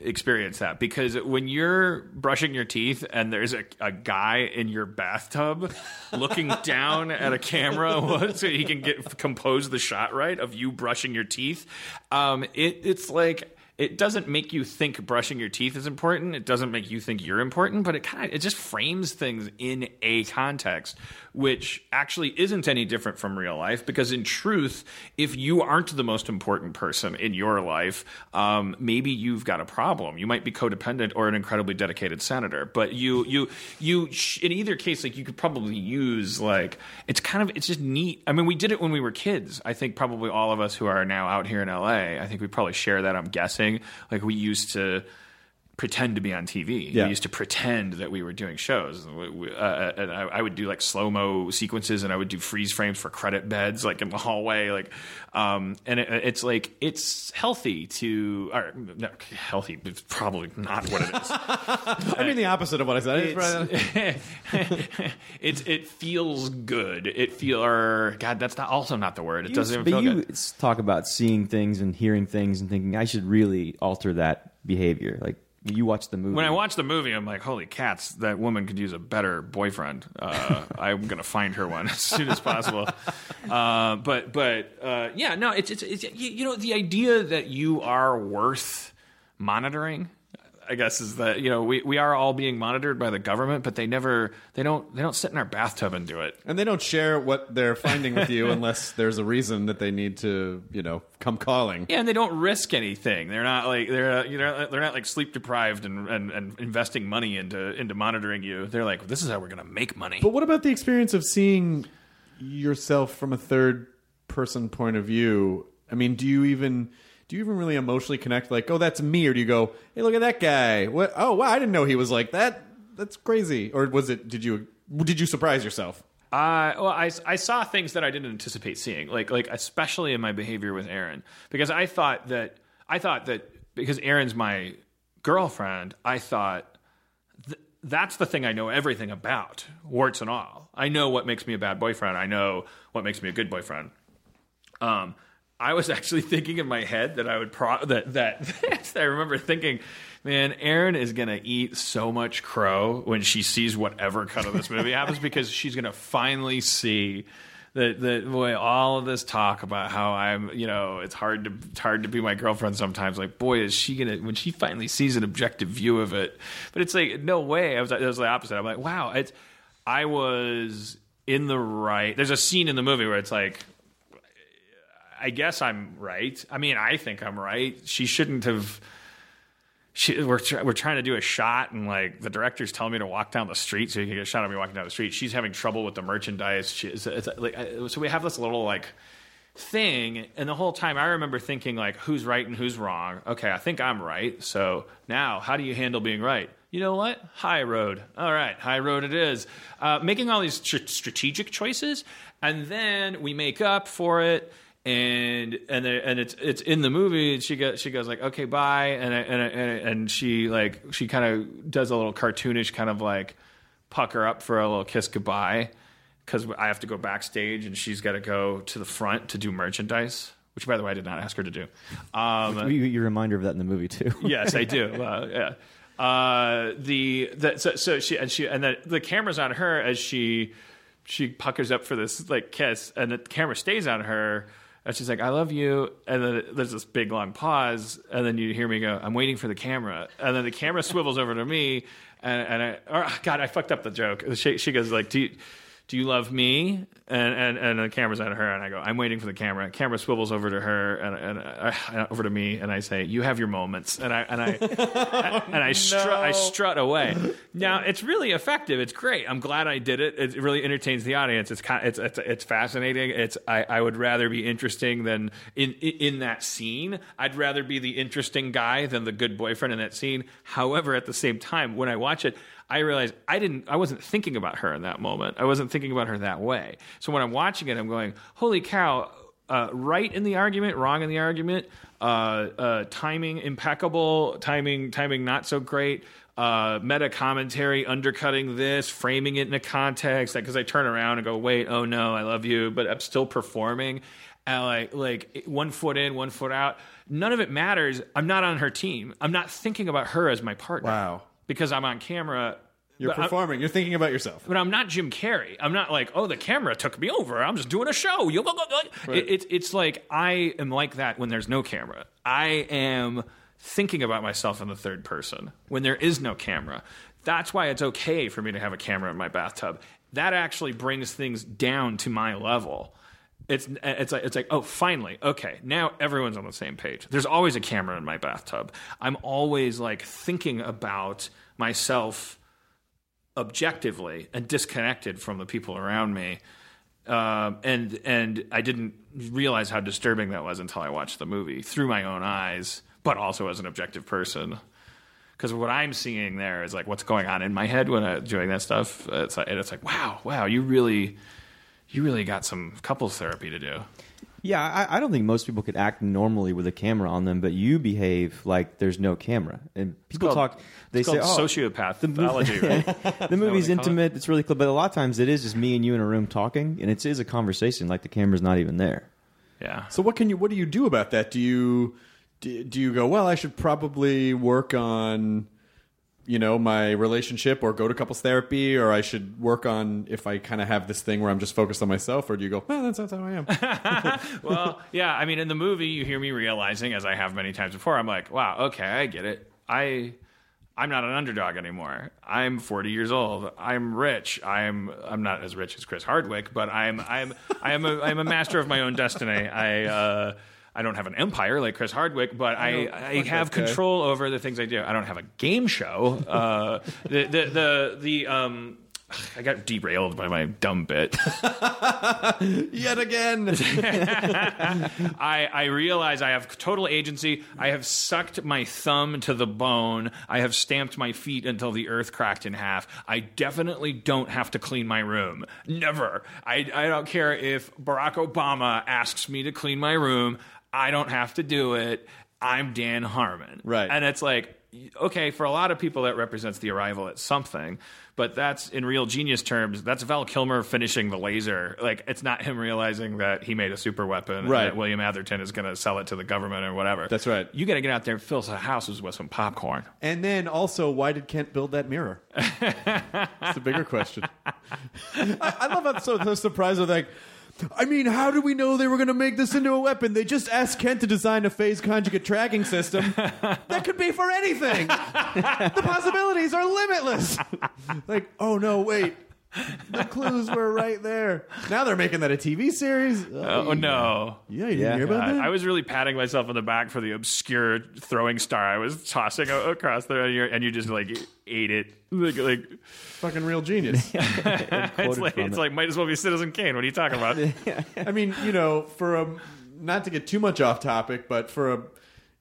experience that. Because when you're brushing your teeth and there's a, a guy in your bathtub looking *laughs* down at a camera *laughs* so he can get compose the shot right of you brushing your teeth um, it, it's like it doesn't make you think brushing your teeth is important. It doesn't make you think you're important, but it kind of it just frames things in a context which actually isn't any different from real life. Because in truth, if you aren't the most important person in your life, um, maybe you've got a problem. You might be codependent or an incredibly dedicated senator, but you you you in either case, like you could probably use like it's kind of it's just neat. I mean, we did it when we were kids. I think probably all of us who are now out here in LA, I think we probably share that. I'm guessing like we used to pretend to be on TV. Yeah. We used to pretend that we were doing shows. We- uh, and I, I would do like slow mo sequences, and I would do freeze frames for credit beds, like in the hallway. Like, um, and it, it's like it's healthy to, or no, healthy. It's probably not what it is. *laughs* I mean, the opposite of what I said. *laughs* It's it feels good. It feel or God, that's not also not the word. It doesn't even but feel you good. talk about seeing things and hearing things and thinking I should really alter that behavior. Like you watch the movie. When I watch the movie, I'm like, holy cats, that woman could use a better boyfriend. Uh, *laughs* I'm gonna find her one *laughs* as soon as possible. Uh, but but uh, yeah, no, it's, it's it's you you know the idea that you are worth monitoring. I guess is that you know we, we are all being monitored by the government, but they never they don't they don't sit in our bathtub and do it. and they don't share what they're finding with you *laughs* unless there's a reason that they need to, you know, come calling. Yeah, and they don't risk anything. They're not like they're uh, you know they're not like sleep deprived and, and, and investing money into into monitoring you. They're like, this is how we're gonna make money. But what about the experience of seeing yourself from a third person point of view? I mean, do you even do you even really emotionally connect? Like, oh, that's me, or do you go, hey, look at that guy? What? Oh, wow, I didn't know he was like that. That's crazy. Or was it? Did you did you surprise yourself? Uh, well, I, I saw things that I didn't anticipate seeing, like like especially in my behavior with Erin, because I thought that I thought that because Erin's my girlfriend, I thought th- that's the thing I know everything about, warts and all. I know what makes me a bad boyfriend. I know what makes me a good boyfriend. Um, I was actually thinking in my head that I would pro that that *laughs* I remember thinking, man, Erin is gonna eat so much crow when she sees whatever cut of this movie happens because she's gonna finally see that that boy all of this talk about how I'm you know it's hard to it's hard to be my girlfriend sometimes. Like boy is she gonna when she finally sees an objective view of it. But it's like no way. I was it was the opposite. I'm like wow it's I was in the right there's a scene in the movie where it's like I guess I'm right. I mean, I think I'm right. She shouldn't have. She, we're we're trying to do a shot, and like the director's telling me to walk down the street so you can get a shot of me walking down the street. She's having trouble with the merchandise. She, it's, it's like, so we have this little like thing, and the whole time I remember thinking like, who's right and who's wrong? Okay, I think I'm right. So now, how do you handle being right? You know what? High road. All right, high road it is. Uh, making all these tr- strategic choices, and then we make up for it and and and it's it's in the movie. And she goes she goes like okay bye, and I, and I, and, and she like she kind of does a little cartoonish kind of like pucker up for a little kiss goodbye because I have to go backstage and she's got to go to the front to do merchandise. Which, by the way, I did not ask her to do. Um, You, you reminder of that in the movie too. *laughs* yes, I do. Uh, yeah. Uh, the, the so, so she and she and the, the camera's on her as she she puckers up for this like kiss, and the camera stays on her. And she's like, "I love you," and then there's this big long pause, and then you hear me go, "I'm waiting for the camera," and then the camera swivels over to me, and, and I, God, I fucked up the joke. She, she goes like, "Do you, do you love me?" And, and and the camera's on her, and I go, "I'm waiting for the camera." Camera swivels over to her and, and uh, over to me, and I say, "You have your moments," and I and I *laughs* and I strut I strut away. *laughs* Now it's really effective. It's great. I'm glad I did it. It really entertains the audience. It's kind it's it's, it's fascinating. It's I, I would rather be interesting than in, in in that scene. I'd rather be the interesting guy than the good boyfriend in that scene. However, at the same time, when I watch it. I realized I didn't. I wasn't thinking about her in that moment. I wasn't thinking about her that way. So when I'm watching it, I'm going, "Holy cow! uh, right in the argument, wrong in the argument, uh, uh, timing impeccable, timing timing not so great, uh, meta commentary undercutting this, framing it in a context. Because I turn around and go, wait, oh no, I love you, but I'm still performing. And like like one foot in, one foot out. None of it matters. I'm not on her team. I'm not thinking about her as my partner. Wow. Because I'm on camera. You're But I'm- performing. You're thinking about yourself. but I'm not Jim Carrey. I'm not like, oh, the camera took me over. I'm just doing a show. You- It, it's it's like I am like that when there's no camera. I am thinking about myself in the third person when there is no camera. That's why it's okay for me to have a camera in my bathtub. That actually brings things down to my level. It's it's like it's like oh finally okay now everyone's on the same page. There's always a camera in my bathtub. I'm always like thinking about myself objectively and disconnected from the people around me. Um, and and I didn't realize how disturbing that was until I watched the movie through my own eyes, but also as an objective person. Because what I'm seeing there is like what's going on in my head when I'm doing that stuff. It's like, and it's like, wow, wow, you really, you really got some couples therapy to do. Yeah, I, I don't think most people could act normally with a camera on them, but you behave like there's no camera. And people called- talk, they It's say, called oh, sociopath the movie- right? *laughs* the movie's they call it? intimate, it's really cool, but a lot of times it is just me and you in a room talking, and it is a conversation, like the camera's not even there. yeah. So what can you? What do you do about that? Do you do, do you go? Well, I should probably work on you know my relationship or go to couples therapy or i should work on if i kind of have this thing where i'm just focused on myself or do you go well that's, that's how i am *laughs* well, yeah. I mean, in the movie, you hear me realizing, as I have many times before, I'm like, wow, okay, I get it. I, I'm not an underdog anymore. I'm 40 years old. I'm rich. I'm, I'm not as rich as Chris Hardwick, but I'm, I'm, I am a, I'm a master of my own destiny. I, uh, I don't have an empire like Chris Hardwick, but I, I, have that guy. control over the things I do. I don't have a game show. Uh, *laughs* the, the, the, the, um, I got derailed by my dumb bit. *laughs* Yet again. *laughs* I, I realize I have total agency. I have sucked my thumb to the bone. I have stamped my feet until the earth cracked in half. I definitely don't have to clean my room. Never. I, I don't care if Barack Obama asks me to clean my room. I don't have to do it. I'm Dan Harmon. Right. And it's like, okay, for a lot of people, that represents the arrival at something. But that's in real genius terms. That's Val Kilmer finishing the laser. Like it's not him realizing that he made a super weapon. and Right. that William Atherton is going to sell it to the government or whatever. That's right. You got to get out there and fill some houses with some popcorn. And then also, why did Kent build that mirror? *laughs* It's a bigger question. *laughs* I, I love how so, so surprised with like. I mean, how do we know they were going to make this into a weapon? They just asked Kent to design a phase conjugate tracking system *laughs* that could be for anything. the possibilities are limitless. like, oh no, wait. The clues were right there. Now they're making that a TV series. Oh, oh, oh, no. Yeah, you didn't Yeah. hear about I, that? I was really patting myself on the back for the obscure throwing star I was tossing across there, and you, and you just like ate it. Like, like fucking real genius. *laughs* *laughs* it's like it's it. like might as well be Citizen Kane. What are you talking about? *laughs* I mean, you know, for a not to get too much off topic, but for a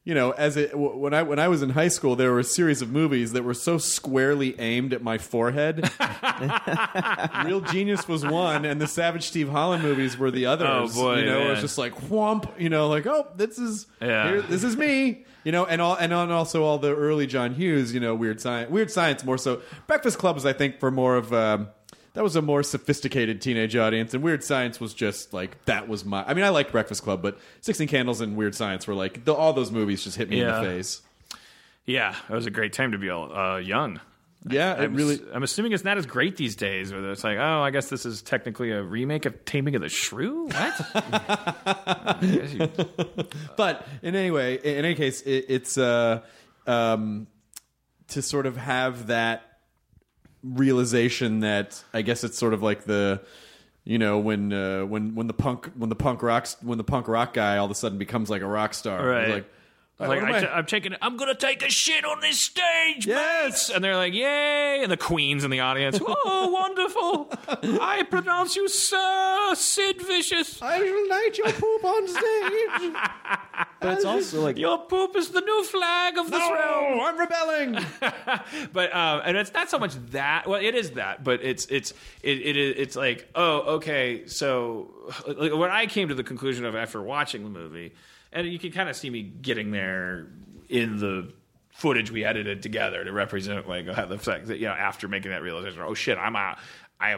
you know, as it w- when I when I was in high school, there were a series of movies that were so squarely aimed at my forehead. *laughs* Real Genius was one, and the Savage Steve Holland movies were the others. Oh, boy, you know, it was just like whomp. You know, like oh, this is Yeah. here, this is me. You know, and all and on also all the early John Hughes. You know, Weird Science, Weird Science more so. Breakfast Club was, I think, for more of. Um, that was a more sophisticated teenage audience, and Weird Science was just like that was my. I mean, I liked Breakfast Club, but Sixteen Candles and Weird Science were like the, all those movies just hit me Yeah. in the face. yeah, it was a great time to be uh, young. Yeah, it I'm, really. I'm assuming it's not as great these days. Where it's like, oh, I guess this is technically a remake of Taming of the Shrew. What? I guess you- But in any way, in any case, it, it's uh, um, to sort of have that realization that I guess it's sort of like the you know when uh, when when the punk when the punk rocks when the punk rock guy all of a sudden becomes like a rock star. Right. Like, like am I t- I'm taking, I'm gonna take a shit on this stage, Yes. mates! And they're like, "Yay!" And the Queen's in the audience. oh, *laughs* wonderful! I pronounce you Sir Sid Vicious. I shall light your poop on stage. *laughs* But it's also like Your poop is the new flag of this realm. I'm rebelling. *laughs* but um, and it's not so much that. Well, it is that, but it's it's it, it it's like oh okay. So like, when I came to the conclusion of after watching the movie, and you can kind of see me getting there in the footage we edited together to represent like the fact that you know after making that realization, oh shit, I'm out. I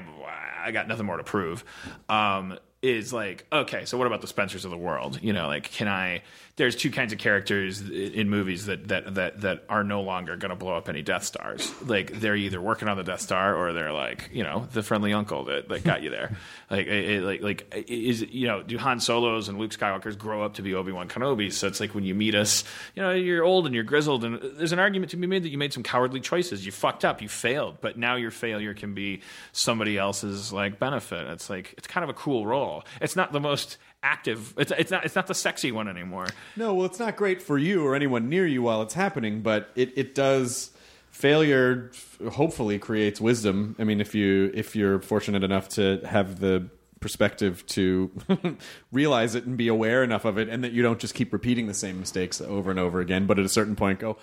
I got nothing more to prove. Um, is like okay, so what about the Spencers of the world? You know, like can I? There's two kinds of characters in movies that that that that are no longer going to blow up any Death Stars. Like they're either working on the Death Star or they're like you know the friendly uncle that, that got you there. *laughs* like it, like like is you know do Han Solos and Luke Skywalker's grow up to be Obi Wan Kenobi? So it's like when you meet us, you know you're old and you're grizzled, and there's an argument to be made that you made some cowardly choices. You fucked up, you failed, but now your failure can be somebody else's like benefit. It's like it's kind of a cool role. It's not the most active. It's it's not it's not the sexy one anymore. No, well, it's not great for you or anyone near you while it's happening, but it, it does. Failure hopefully creates wisdom. I mean, if you if you're fortunate enough to have the perspective to *laughs* realize it and be aware enough of it, and that you don't just keep repeating the same mistakes over and over again, but at a certain point go,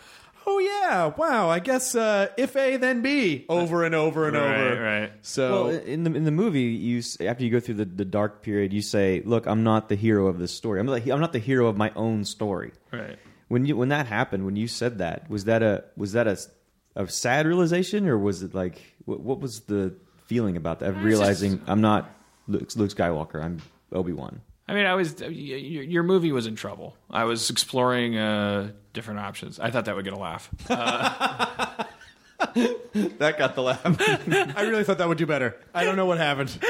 "Oh yeah, wow, I guess uh, if A then B," over and over and Right, over. right. So Well, in the in the movie, you s- after you go through the, the dark period, you say, "Look, I'm not the hero of this story. I'm not, I'm not the hero of my own story." Right. When you when that happened, when you said that, was that a was that a, a sad realization, or was it like what, what was the feeling about that? Of realizing I'm not Luke, Luke Skywalker. I'm Obi Wan. I mean, I was y- y- your movie was in trouble. I was exploring uh, different options. I thought that would get a laugh. *laughs* that got the laugh. I really thought that would do better. I don't know what happened. *laughs*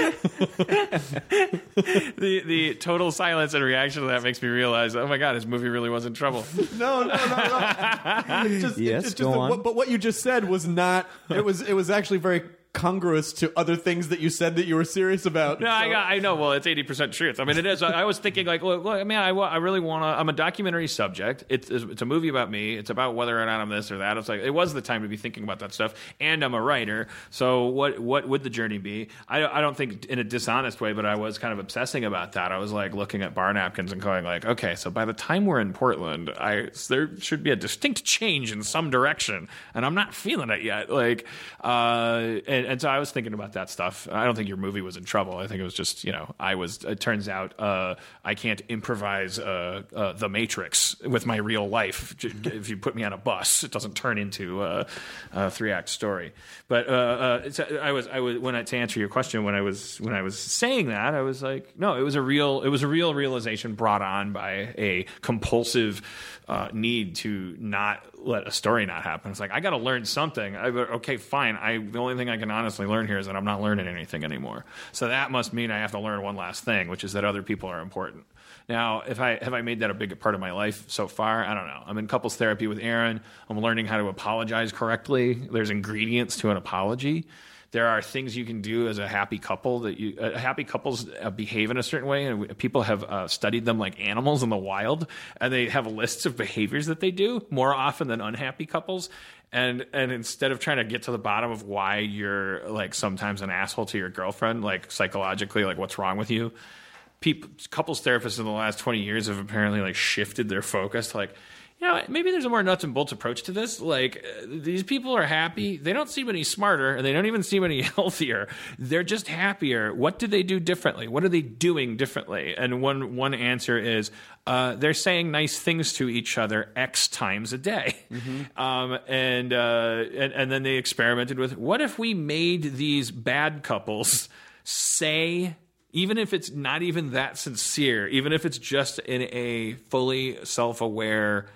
the the total silence and reaction to that makes me realize, oh my god, his movie really was in trouble. *laughs* No, no, no, no. Just, Yes, just go that- on. but what you just said was not. It was. It was actually very congruous to other things that you said that you were serious about. No, I, So- got, I know. Well, it's eighty percent truth. I mean, it is. I, I was thinking, like, look, look, man, I, I really want to. I'm a documentary subject. It's, it's a movie about me. It's about whether or not I'm this or that. It's like it was the time to be thinking about that stuff. And I'm a writer. So what what would the journey be? I, don't- I don't think in a dishonest way, but I was kind of obsessing about that. I was like looking at bar napkins and going like, okay, so by the time we're in Portland, I there should be a distinct change in some direction, and I'm not feeling it yet. Like, uh, and, and so I was thinking about that stuff. I don't think your movie was in trouble. I think it was just you know I was. It turns out uh, I can't improvise uh, uh, the Matrix with my real life. If you put me on a bus, it doesn't turn into uh, a three act story. But uh, uh, I was I was when I, to answer your question when I was when I was saying that I was like no it was a real it was a real realization brought on by a compulsive uh, need to not let a story not happen. It's like I got to learn something. I, okay, fine. I the only thing I can honestly learn here is that I'm not learning anything anymore. So that must mean I have to learn one last thing, which is that other people are important. Now, if I have I made that a big part of my life so far, I don't know. I'm in couples therapy with Erin. I'm learning how to apologize correctly. There's ingredients to an apology there are things you can do as a happy couple that you uh, happy couples uh, behave in a certain way and people have uh, studied them like animals in the wild and they have lists of behaviors that they do more often than unhappy couples. And and instead of trying to get to the bottom of why you're like sometimes an asshole to your girlfriend like psychologically like what's wrong with you people couples therapists in the last 20 years have apparently like shifted their focus. To like you know, maybe there's a more nuts and bolts approach to this. Like, uh, these people are happy. They don't seem any smarter, and they don't even seem any *laughs* healthier. They're just happier. What do they do differently? What are they doing differently? And one one answer is uh, they're saying nice things to each other X times a day. *laughs* Um, and, uh, and and then they experimented with what if we made these bad couples say even if it's not even that sincere, even if it's just in a fully self aware,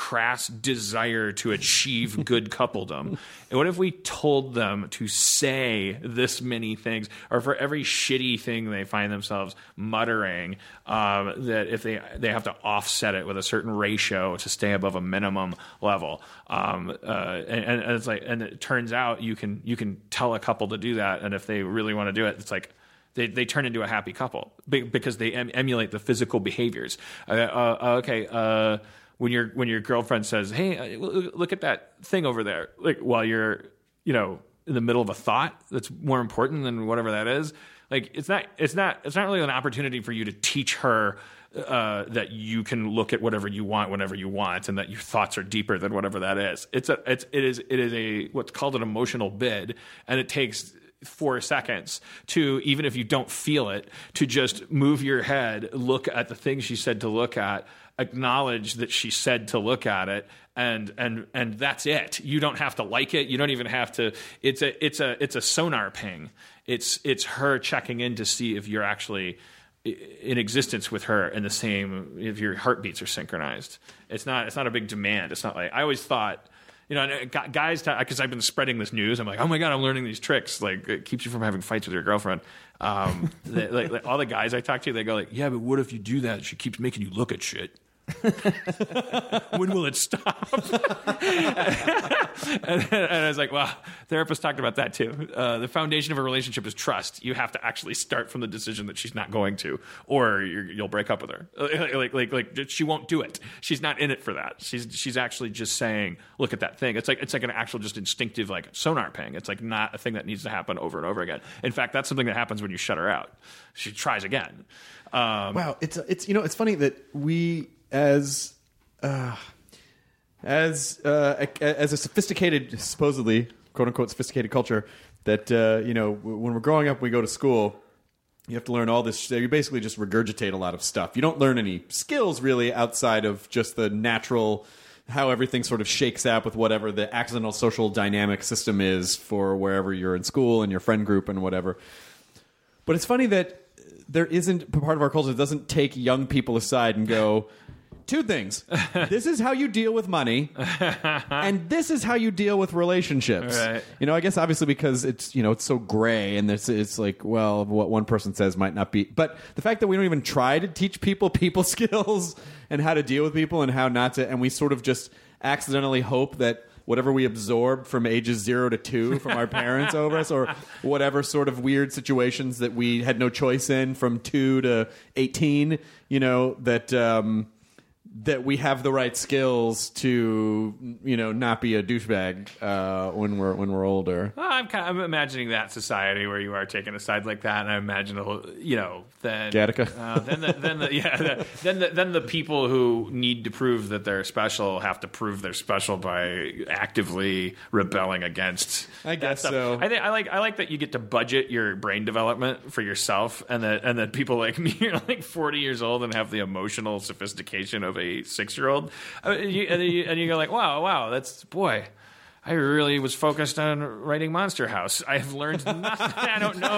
crass desire to achieve *laughs* good coupledom. And what if we told them to say this many things, or for every shitty thing they find themselves muttering, um, that if they they have to offset it with a certain ratio to stay above a minimum level, um, uh, and, and it's like, and it turns out you can you can tell a couple to do that, and if they really want to do it, it's like they, they turn into a happy couple because they em- emulate the physical behaviors. Uh, uh, okay, uh, when your when your girlfriend says, "Hey, uh, look at that thing over there," like while you're you know in the middle of a thought that's more important than whatever that is. Like it's not it's not it's not really an opportunity for you to teach her. Uh, that you can look at whatever you want whenever you want, and that your thoughts are deeper than whatever that is. It's a it's it is it is a what's called an emotional bid, and it takes four seconds to even if you don't feel it to just move your head look at the things she said to look at acknowledge that she said to look at it and and and that's it you don't have to like it you don't even have to it's a it's a it's a sonar ping it's it's her checking in to see if you're actually in existence with her in the same if your heartbeats are synchronized it's not it's not a big demand it's not like i always thought you know, and, uh, guys, because I've been spreading this news, I'm like, oh my god, I'm learning these tricks. Like, it keeps you from having fights with your girlfriend. Um, *laughs* like, like, all the guys I talk to, they go like, yeah, but what if you do that? She keeps making you look at shit. *laughs* when will it stop? *laughs* and, and I was like, well, therapist talked about that too. Uh, the foundation of a relationship is trust. You have to actually start from the decision that she's not going to, or you're, you'll break up with her. Uh, Like, like, like, she won't do it. She's not in it for that. She's she's actually just saying, look at that thing. It's like it's like an actual just instinctive like sonar ping. It's like not a thing that needs to happen over and over again. In fact, that's something that happens when you shut her out. She tries again. Um, Wow, it's it's you know it's funny that we as uh, as uh, a, as a sophisticated supposedly quote unquote sophisticated culture that uh, you know when we're growing up we go to school you have to learn all this you basically just regurgitate a lot of stuff. You don't learn any skills really outside of just the natural how everything sort of shakes out with whatever the accidental social dynamic system is for wherever you're in school and your friend group and whatever. But it's funny that there isn't part of our culture that doesn't take young people aside and go, two things. *laughs* this is how you deal with money, *laughs* and this is how you deal with relationships. Right. You know, I guess obviously because it's you know it's so gray, and it's it's like well, what one person says might not be. But the fact that we don't even try to teach people *laughs* people skills and how to deal with people and how not to, and we sort of just accidentally hope that whatever we absorbed from ages zero to two from our parents over us, or whatever sort of weird situations that we had no choice in from two to eighteen. You know that. Um, that we have the right skills to, you know, not be a douchebag uh, when we're when we're older. I'm kind of, I'm imagining that society where you are taking a side like that, and I imagine a whole, you know, then Gattaca. uh, then the, then the *laughs* yeah, the, then the, then the people who need to prove that they're special have to prove they're special by actively rebelling against. I guess so. I think I like I like that you get to budget your brain development for yourself, and that and that people like *laughs* me are like 40 years old and have the emotional sophistication of a six year old, and you, and you go like, wow, wow, that's boy. I really was focused on writing Monster House. I have learned nothing. *laughs* I don't know.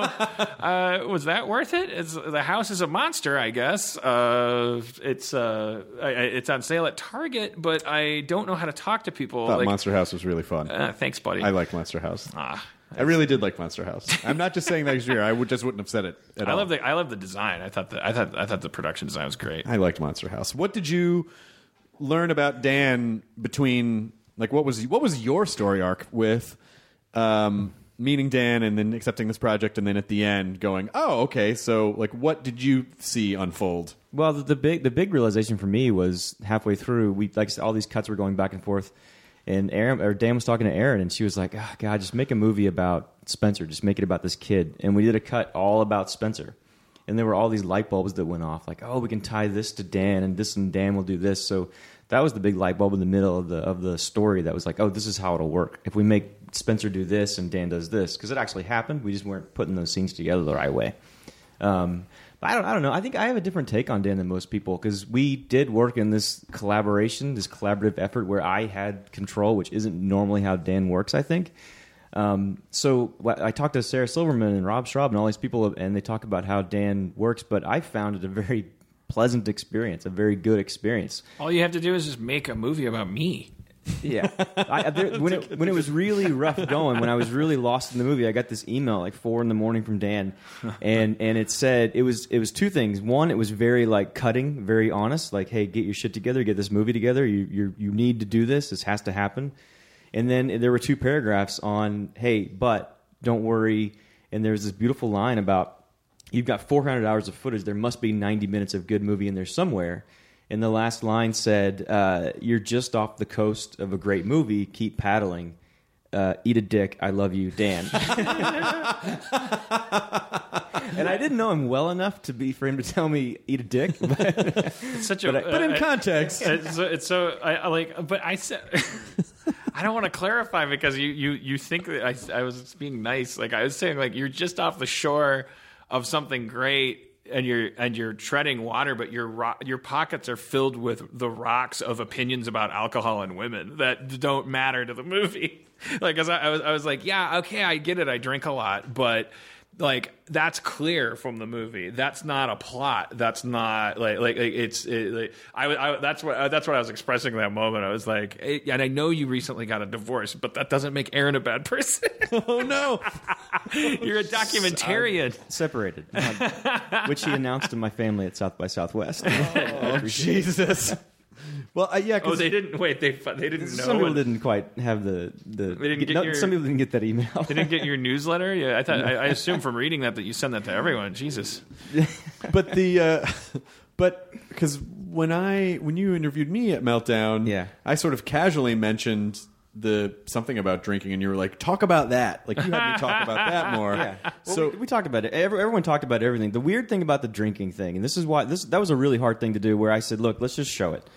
Uh, was that worth it? It's, the house is a monster, I guess. Uh, it's uh, I, I- it's on sale at Target, but I don't know how to talk to people. Thought like, Monster House was really fun. uh, thanks, buddy. I like Monster House. Ah, I really did like Monster House. I'm not just saying that because you're here. I would just wouldn't have said it at I all. love the I love the design. I thought the I thought I thought the production design was great. I liked Monster House. What did you learn about Dan between like what was what was your story arc with um, meeting Dan and then accepting this project and then at the end going, oh, okay, so like what did you see unfold? Well, the, the big the big realization for me was halfway through. We like all these cuts were going back and forth, and Erin or Dan was talking to Erin, and she was like, oh, "God, just make a movie about Spencer. Just make it about this kid." And we did a cut all about Spencer, and there were all these light bulbs that went off. Like, oh, we can tie this to Dan, and this and Dan will do this. So that was the big light bulb in the middle of the of the story. That was like, oh, this is how it'll work if we make Spencer do this and Dan does this because it actually happened. We just weren't putting those scenes together the right way. Um, I don't, I don't know. I think I have a different take on Dan than most people because we did work in this collaboration, this collaborative effort where I had control, which isn't normally how Dan works. I think. Um, so I talked to Sarah Silverman and Rob Schrab and all these people, and they talk about how Dan works. But I found it a very pleasant experience, a very good experience. All you have to do is just make a movie about me. Yeah, I, there, *laughs* when it when it was really rough going, when I was really lost in the movie, I got this email like four in the morning from Dan, and and it said it was it was two things. One, it was very like cutting, very honest, like hey, get your shit together, get this movie together. You you you need to do this. This has to happen. And then there were two paragraphs on hey, but don't worry. And there's this beautiful line about you've got 400 hours of footage. There must be 90 minutes of good movie in there somewhere. And the last line said, uh, "You're just off the coast of a great movie. Keep paddling. Uh, eat a dick. I love you, Dan." *laughs* and I didn't know him well enough to be for him to tell me eat a dick. *laughs* But It's such a But I- But in uh, context, *laughs* it's so, it's so I, I like, but I said. I don't want to clarify because you, you, you think that I, I was being nice. Like I was saying, like you're just off the shore of something great, and you're and you're treading water, but your ro- your pockets are filled with the rocks of opinions about alcohol and women that don't matter to the movie. *laughs* Like, 'cause I, I was I was like, yeah, okay, I get it. I drink a lot, but like that's clear from the movie. That's not a plot. That's not like like, like it's it, like, I, I that's what that's what I was expressing in that moment. I was like, eh, and I know you recently got a divorce, but that doesn't make Erin a bad *laughs* person. oh no, *laughs* You're a documentarian. separated, *laughs* which he announced to my family at South by Southwest. oh Jesus. Well, uh, yeah, Oh, because they didn't wait. They they didn't know. some people didn't quite have the the. They didn't get no, your- some people didn't get that email. They didn't get your *laughs* newsletter. Yeah, I thought. I, I assumed from reading that that you send that to everyone. Jesus. *laughs* but the uh, but because when I when you interviewed me at Meltdown, Yeah. I sort of casually mentioned the something about drinking, and you were like, "Talk about that." Like you had me talk about that *laughs* more. Yeah. Well, so we, we talked about it. Every, everyone talked about everything. The weird thing about the drinking thing, and this is why this that was a really hard thing to do. Where I said, "Look, let's just show it.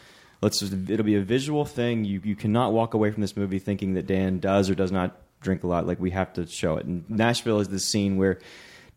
Let's just, it'll be a visual thing. You you cannot walk away from this movie thinking that Dan does or does not drink a lot. Like we have to show it. And Nashville is the scene where."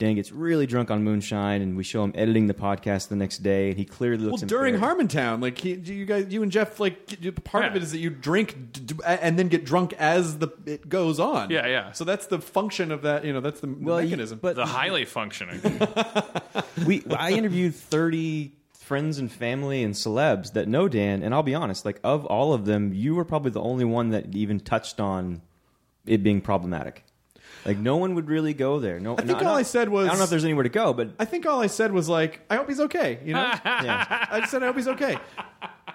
Dan gets really drunk on moonshine, and we show him editing the podcast the next day, and he clearly looks. well, looks during embarrassed. Harmontown, like he, you guys, you and Jeff, like you- part of it is that you drink d- d- and then get drunk as the it goes on. Yeah, yeah. So that's the function of that. You know, that's the Well, you- mechanism. but The highly functioning. *laughs* we I interviewed 30 friends and family and celebs that know Dan and I'll be honest like of all of them you were probably the only one that even touched on it being problematic like no one would really go there no I think all I said was- I don't know if there's anywhere to go but I think all I said was like, "I hope he's okay." You know, *laughs* yeah I just said I hope he's okay.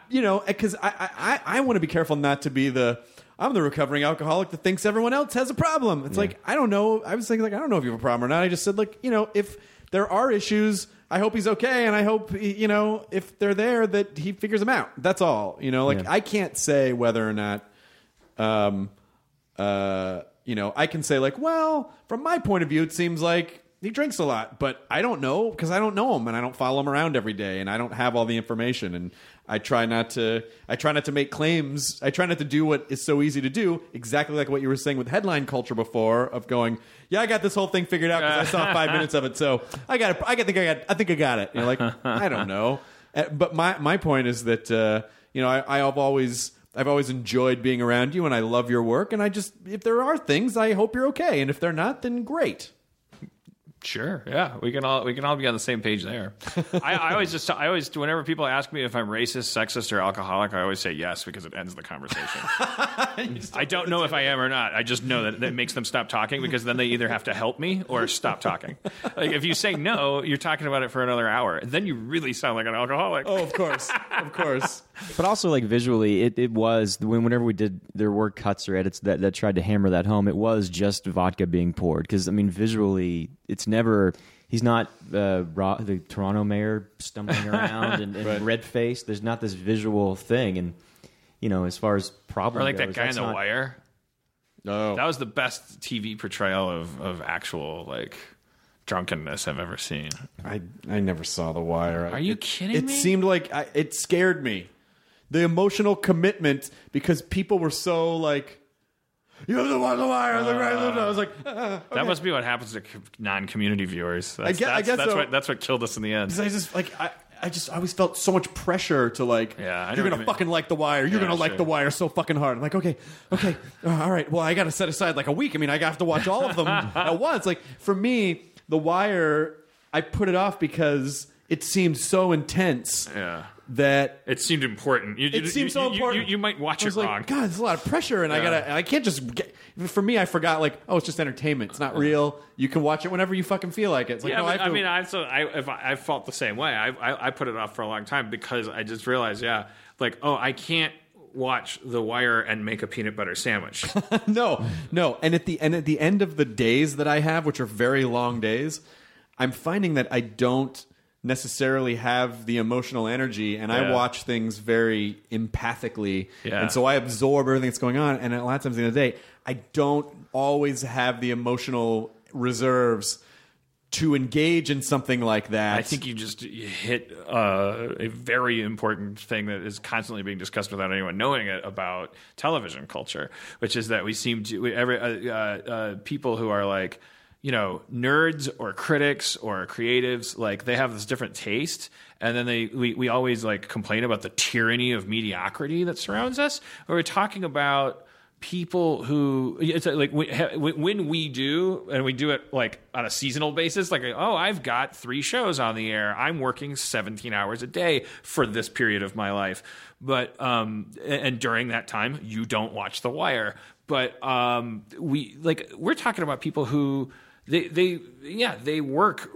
You know, because I I, I want to be careful not to be the I'm the recovering alcoholic that thinks everyone else has a problem. It's like I don't know. I was thinking like I don't know if you have a problem or not. I just said like you know if there are issues, I hope he's okay, and I hope you know if they're there that he figures them out. That's all. You know, like Yeah. I can't say whether or not um, uh, you know, I can say like, well, from my point of view, it seems like he drinks a lot, but I don't know because I don't know him and I don't follow him around every day and I don't have all the information and I try not to. I try not to make claims. I try not to do what is so easy to do. Exactly like what you were saying with headline culture before of going, yeah, I got this whole thing figured out because I saw five *laughs* minutes of it, so I got it. I think I got. I think I got it. You're like, I don't know. Uh, But my my point is that uh, you know I, I've always I've always enjoyed being around you and I love your work and I just if there are things I hope you're okay and if they're not then great. Sure. Yeah, we can all we can all be on the same page there. *laughs* I, I always just I always whenever people ask me if I'm racist, sexist, or alcoholic, I always say yes because it ends the conversation. *laughs* I don't know if I am or not. I just know that that makes them stop talking because then they either have to help me or stop talking. Like if you say no, you're talking about it for another hour. Then you really sound like an alcoholic. Oh, of course. of course. *laughs* But also, like visually, it, it was when whenever we did there were cuts or edits that, that tried to hammer that home. It was just vodka being poured because I mean, visually, it's never. He's not uh, Ro- the Toronto mayor stumbling *laughs* around and, and Right. red faced. There's not this visual thing, and you know, as far as problem Or like that goes, guy in the not- wire. No. That was the best TV portrayal of, of actual like drunkenness I've ever seen. I I never saw The Wire. Are you It- kidding It me? seemed like I, it scared me. The emotional commitment because people were so like, "You have to watch The Wire." I was like, right, I was like, ah, That must be what happens to non-community viewers. That's, I that's, guess that's so. what that's what killed us in the end. I just like I, I just I always felt so much pressure to like Yeah, you're gonna you fucking like the wire you're Yeah, gonna like the wire so fucking hard I'm like okay okay uh, all right well I gotta set aside like a week I mean I have to watch all of them *laughs* at once like for me the wire I put it off because it seemed so intense Yeah. That It seemed important. You, it you, seemed so you- important. You, might watch it like, wrong. God, there's a lot of pressure, and I gotta. I can't just get. For me, I forgot. Like, oh, it's just entertainment. It's not real. You can watch it whenever you fucking feel like it. It's like, yeah, no, I, I, mean, I so I if I, I felt the same way. I, I I put it off for a long time because I just realized, yeah, like oh, I can't watch The Wire and make a peanut butter sandwich. *laughs* no, no. And at the and at the end of the days that I have, which are very long days, I'm finding that I don't necessarily have the emotional energy, and I watch things very empathically, Yeah. and so I absorb everything that's going on. And a lot of times in the day, I don't always have the emotional reserves to engage in something like that. I think you just hit uh, a very important thing that is constantly being discussed without anyone knowing it about television culture, which is that we seem to we, every uh, uh, uh, people who are like you know nerds or critics or creatives like they have this different taste and then they we, we always like complain about the tyranny of mediocrity that surrounds us. Or we're talking about people who it's like when we do and we do it like on a seasonal basis like oh i've got three shows on the air. I'm working 17 hours a day for this period of my life. But um and during that time you don't watch the wire. But um we like we're talking about people who they they yeah they work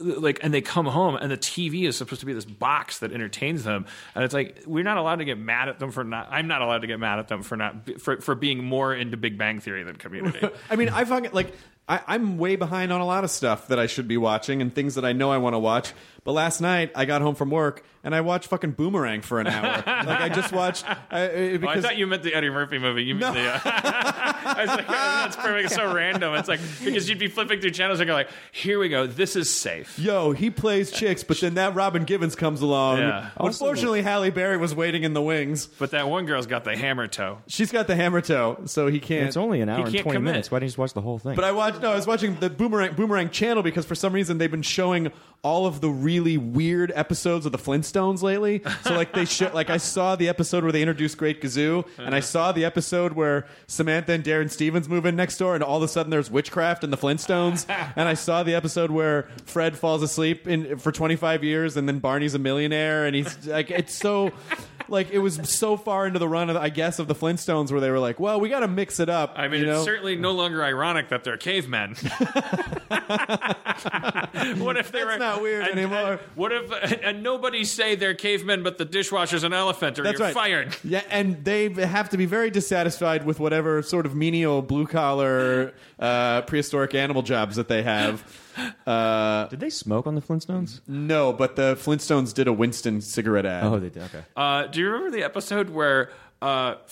like and they come home and the TV is supposed to be this box that entertains them and it's like we're not allowed to get mad at them for not I'm not allowed to get mad at them for not for for being more into Big Bang Theory than Community. *laughs* I mean, I fucking like. I, I'm way behind on a lot of stuff that I should be watching and things that I know I want to watch. But last night I got home from work and I watched fucking Boomerang for an hour. *laughs* like I just watched uh, Oh, I because thought you meant the Eddie Murphy movie. You meant the. Uh, *laughs* I was like, oh, that's perfect. It's so random. It's like because you'd be flipping through channels and you're like, here we go. This is safe. yo he plays chicks, but then that Robin Givens comes along. Yeah. Unfortunately, Halle Berry was waiting in the wings. But that one girl's got the hammer toe. She's got the hammer toe, so he can't. It's only an hour and can't twenty commit. minutes. Why didn't you just watch the whole thing? But I watched. No, I was watching the Boomerang Boomerang channel because for some reason they've been showing all of the really weird episodes of the Flintstones lately. So like they show, like I saw the episode where they introduced Great Gazoo, and I saw the episode where Samantha and Darrin Stephens move in next door, and all of a sudden there's witchcraft in the Flintstones. and I saw the episode where Fred falls asleep in for 25 years, and then Barney's a millionaire, and he's like, it's so. Like it was so far into the run of I guess of the Flintstones where they were like, well, we got to mix it up. I mean, you know? it's certainly no longer ironic that they're cavemen. *laughs* what if they That's were not weird and- anymore. and what if *laughs* and nobody say they're cavemen, but the dishwasher's an elephant, or That's you're right. fired? Yeah, and they have to be very dissatisfied with whatever sort of menial blue collar uh, prehistoric animal jobs that they have. Uh, Did they smoke on the Flintstones? no, but the Flintstones did a Winston cigarette ad. Oh, they did. Okay. Uh, do you remember the episode where uh, *laughs*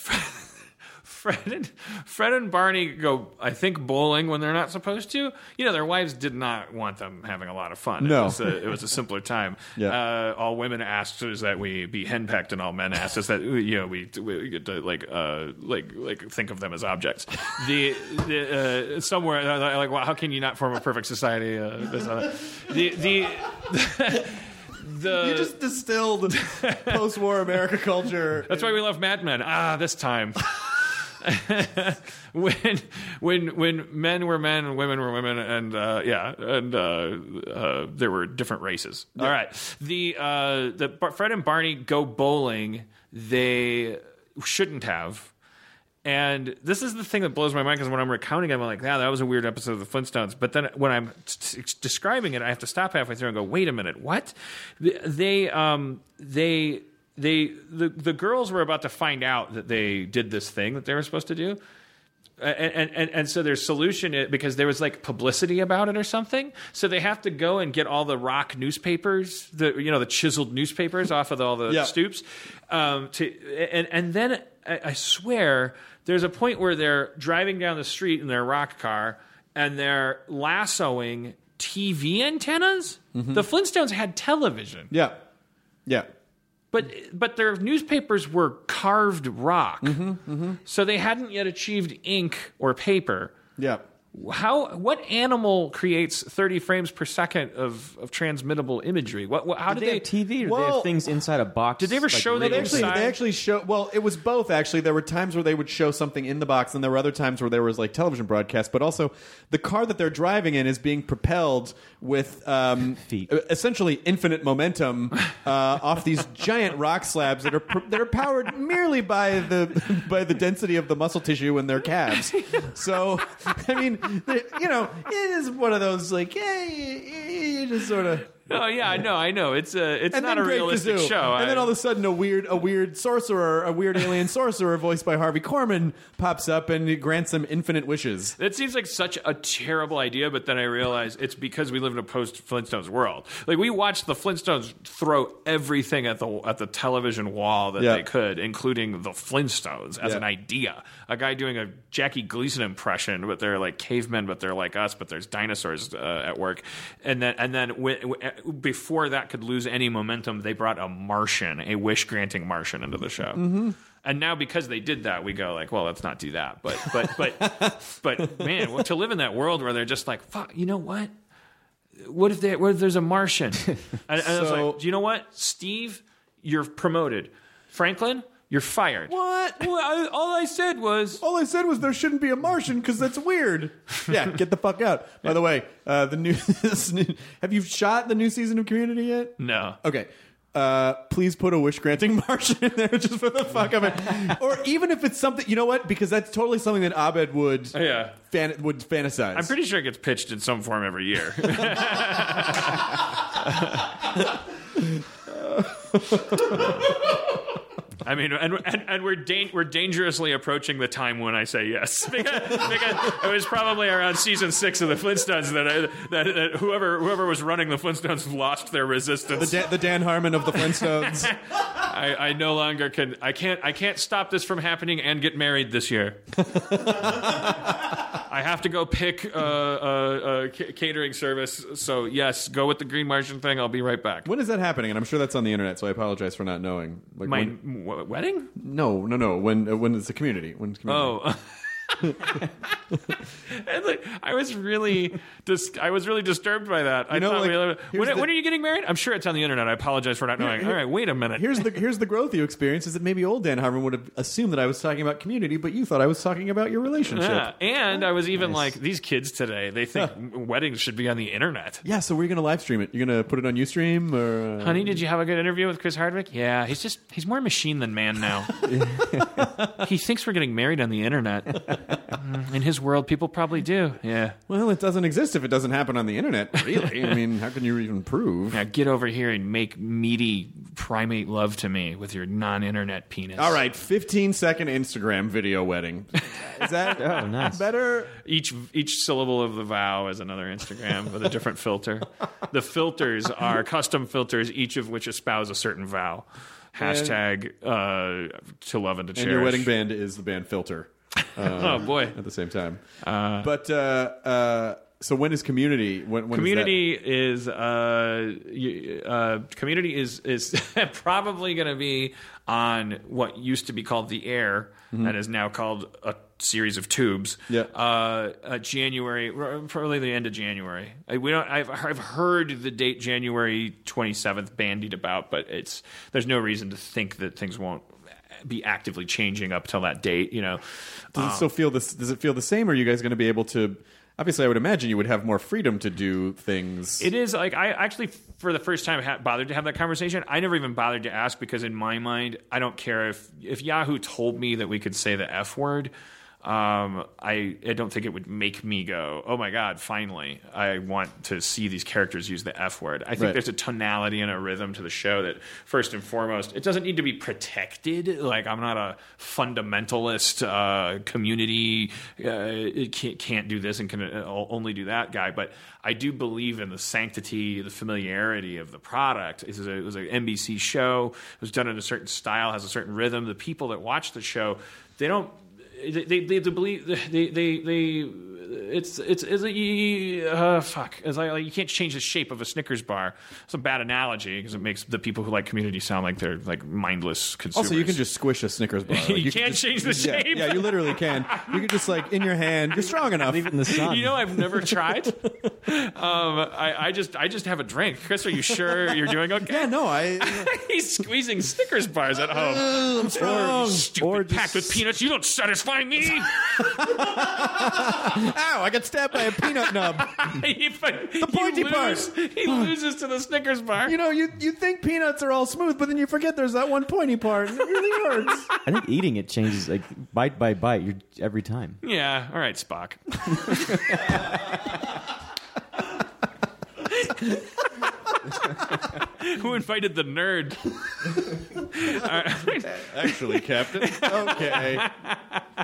Fred and Fred and Barney go, I think, bowling when they're not supposed to? You know, their wives did not want them having a lot of fun. No. it was a, it was a simpler time. *laughs* Yeah. Uh, all women asked is that we be henpecked, and all men asked is that you know we, we get to like uh, like like think of them as objects. The, the uh, somewhere uh, like well, how can you not form a perfect society? Uh, uh, the the. *laughs* The, You just distilled *laughs* post-war America culture. That's why we love Mad Men. Ah, this time. *laughs* when when when men were men and women were women and uh, yeah and uh, uh, there were different races. All right, the uh, the Bar- Fred and Barney go bowling. They shouldn't have. And this is the thing that blows my mind because when I'm recounting it, I'm like, yeah, that was a weird episode of the Flintstones. But then when I'm t- t- describing it, I have to stop halfway through and go, wait a minute, what? They, um, they, they, the, the girls were about to find out that they did this thing that they were supposed to do. And, and and so their solution is, because there was like publicity about it or something, so they have to go and get all the rock newspapers, the you know the chiseled newspapers off of all the Yeah. stoops, um, to and and then I, I swear there's a point where they're driving down the street in their rock car and they're lassoing TV antennas. The Flintstones had television, Yeah, yeah. But but their newspapers were carved rock, mm-hmm, mm-hmm. so they hadn't yet achieved ink or paper. Yeah. How what animal creates 30 frames per second of, of transmittable imagery? What, what how Did did they have TV or did they have things inside a box? Did they ever show like the They actually, inside? they actually show. Well, it was both. Actually, there were times where they would show something in the box, and there were other times where there was like television broadcast. But also, the car that they're driving in is being propelled with um, *laughs* Feet. essentially infinite momentum uh, off these *laughs* giant rock slabs that are that are powered merely by the by the density of the muscle tissue in their calves. So, *laughs* I mean, they- *laughs* you know, it is one of those like, you, you just sort of. *laughs* Oh yeah, I know, I know. It's a it's and not a Greg realistic Gazoo. show. And I- then all of a sudden, a weird, a weird sorcerer, a weird alien *laughs* sorcerer, voiced by Harvey Korman, pops up and grants them infinite wishes. That seems like such a terrible idea, but then I realize it's because we live in a post Flintstones world. Like we watched the Flintstones throw everything at the at the television wall that Yeah. they could, including the Flintstones as Yeah. an idea. A guy doing a Jackie Gleason impression, but they're like cavemen, but they're like us, but there's dinosaurs uh, at work. And then and then w- before that could lose any momentum, they brought a Martian, a wish granting Martian, into the show. Mm-hmm. And now because they did that, we go like, well, let's not do that. But but but *laughs* but man, well, to live in that world where they're just like, fuck, you know what? What if, they, what if there's a Martian? *laughs* And, and I was like, do you know what, Steve? You're promoted. Franklin, you're fired. What? Well, I, all I said was, All I said was there shouldn't be a Martian because that's weird. *laughs* yeah, get the fuck out. By the way, uh, the new, *laughs* this new. Have you shot the new season of Community yet? no. Okay. Uh, please put a wish granting *laughs* Martian in there just for the fuck of it, or even if it's something you know what, because that's totally something that Abed would Yeah. fan, would fantasize. I'm pretty sure it gets pitched in some form every year. I mean, and, and, and we're dan- we're dangerously approaching the time when I say yes, *laughs* because, because it was probably around season six of the Flintstones that, I, that, that whoever whoever was running the Flintstones lost their the, resistance. The Dan Harmon of the Flintstones. *laughs* I, I no longer can. I can't. I can't stop this from happening and get married this year. *laughs* I have to go pick a uh, uh, uh, ca- catering service. So yes, go with the Green Martian thing. I'll be right back. when is that happening? And I'm sure that's on the internet, so I apologize for not knowing. Like My when- wedding? no, no, no. When uh, when it's a community. When it's community. Oh, *laughs* And, like, I was really, dis- I was really disturbed by that. I know, thought, like, when, the- when are you getting married? I'm sure it's on the internet. I apologize for not knowing. All right, wait a minute. Here's the here's the growth you experience is that maybe old Dan Harmon would have assumed that I was talking about community, but you thought I was talking about your relationship. Yeah, and I was even like, these kids today, they think weddings should be on the internet. Yeah, so we're gonna live stream it. You're gonna put it on UStream or uh, Honey, did you have a good interview with Chris Hardwick? Yeah, he's just he's more machine than man now. *laughs* he thinks we're getting married on the internet. Mm, In his world, people probably do. Yeah. Well, it doesn't exist if it doesn't happen on the internet. Really, I mean, how can you even prove? Now get over here and make meaty primate love to me with your non-internet penis. All right, 15 second Instagram video wedding. Is that *laughs* Oh, nice. better? Each each syllable of the vow is another Instagram with a different filter. The filters are custom filters, each of which espouse a certain vow. Hashtag uh, to love and to cherish. And your wedding band is the band Filter *laughs* Oh boy. at the same time. but uh, uh, so when is community? When, when is community is, uh, uh, community is is *laughs* probably going to be on what used to be called the air and is now called a series of tubes. Yeah. Uh, uh, January, probably the end of January. I, we don't. I've I've heard the date January twenty seventh bandied about, but it's there's no reason to think that things won't be actively changing up till that date. You know. Does it um, still feel this? Does it feel the same? Or are you guys going to be able to? Obviously, I would imagine you would have more freedom to do things. It is like I actually, for the first time, ha- bothered to have that conversation. I never even bothered to ask because, in my mind, I don't care if if Yahoo told me that we could say the f word. Um, I I don't think it would make me go, oh my god, finally! I want to see these characters use the f word. I think Right. there's a tonality and a rhythm to the show that, first and foremost, it doesn't need to be protected. Like I'm not a fundamentalist uh, community. Uh, it can't, can't do this and can uh, only do that guy. But I do believe in the sanctity, the familiarity of the product. It was, a, it was an NBC show. It was done in a certain style, has a certain rhythm. The people that watch the show, they don't. They, they, they believe they, they, they it's it's it's a, uh, fuck. It's like, like you can't change the shape of a Snickers bar. It's a bad analogy because it makes the people who like community sound like they're like mindless consumers. also, you can just squish a Snickers bar. *laughs* Like, You can can't just- change the yeah, shape. Yeah, you literally can. You can just like in your hand. You're strong enough. Leave it in the sun. You know, I've never tried. um, I, I just, I just have a drink. Chris, are you sure you're doing okay? yeah, no, I. *laughs* He's squeezing Snickers bars at home. I'm strong. Stupid Or just- packed with peanuts. You don't satisfy me. *laughs* Ow! I got stabbed by a peanut nub. *laughs* the pointy part. He loses to the Snickers bar. You know, you you think peanuts are all smooth, but then you forget there's that one pointy part. and It really hurts. *laughs* I think eating it changes like bite by bite. You're every time. yeah. All right, Spock. *laughs* Who invited the nerd? *laughs* Actually, Captain. Okay.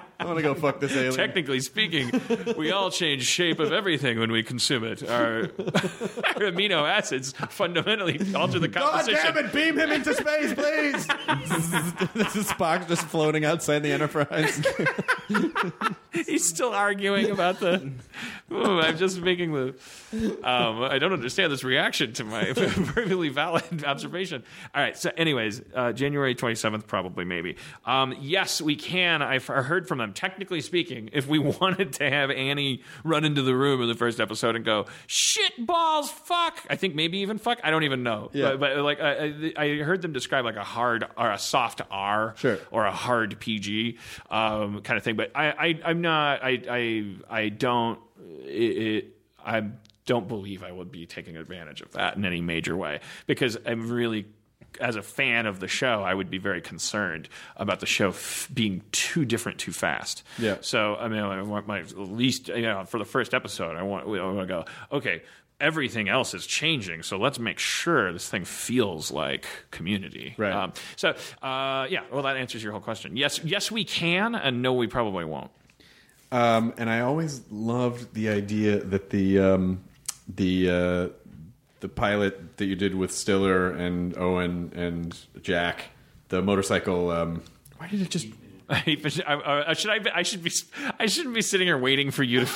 *laughs* I'm gonna go fuck this alien. Technically speaking, we all change shape of everything when we consume it. Our, *laughs* our amino acids fundamentally alter the composition. God composition. damn it! Beam him into space, please. *laughs* this is Spock just floating outside the Enterprise. *laughs* He's still arguing about the. Oh, I'm just making the. Um, I don't understand this reaction to my perfectly valid observation. All right. So, anyways, uh, January 27th, probably, maybe. Um, yes, we can. I've heard from them. Technically speaking, if we *laughs* wanted to have Annie run into the room in the first episode and go, shit balls, fuck. I think maybe even fuck. I don't even know. Yeah. But, but like, I, I heard them describe like a hard or a soft R Sure. or a hard PG um, kind of thing. But I, I I'm not. I I I don't. It, it, I don't believe I would be taking advantage of that in any major way because I'm really. As a fan of the show, I would be very concerned about the show f- being too different too fast. Yeah. So I mean, I want my at least you know for the first episode, I want I want to go okay. Everything else is changing, so let's make sure this thing feels like community. Right. Um, so uh, yeah, well, that answers your whole question. Yes, yes, we can, and no, we probably won't. Um, and I always loved the idea that the um, the uh, the pilot that you did with Stiller and Owen and Jack, the motorcycle. Um, why did it just? *laughs* I, I, should I, I should be I shouldn't be sitting here waiting for you to. *laughs*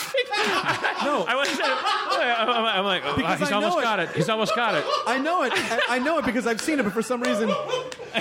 no, I was. I'm, I'm like, oh, Because he's I know almost it. got it. He's almost got it. I know it. I, I know it because I've seen it, but for some reason,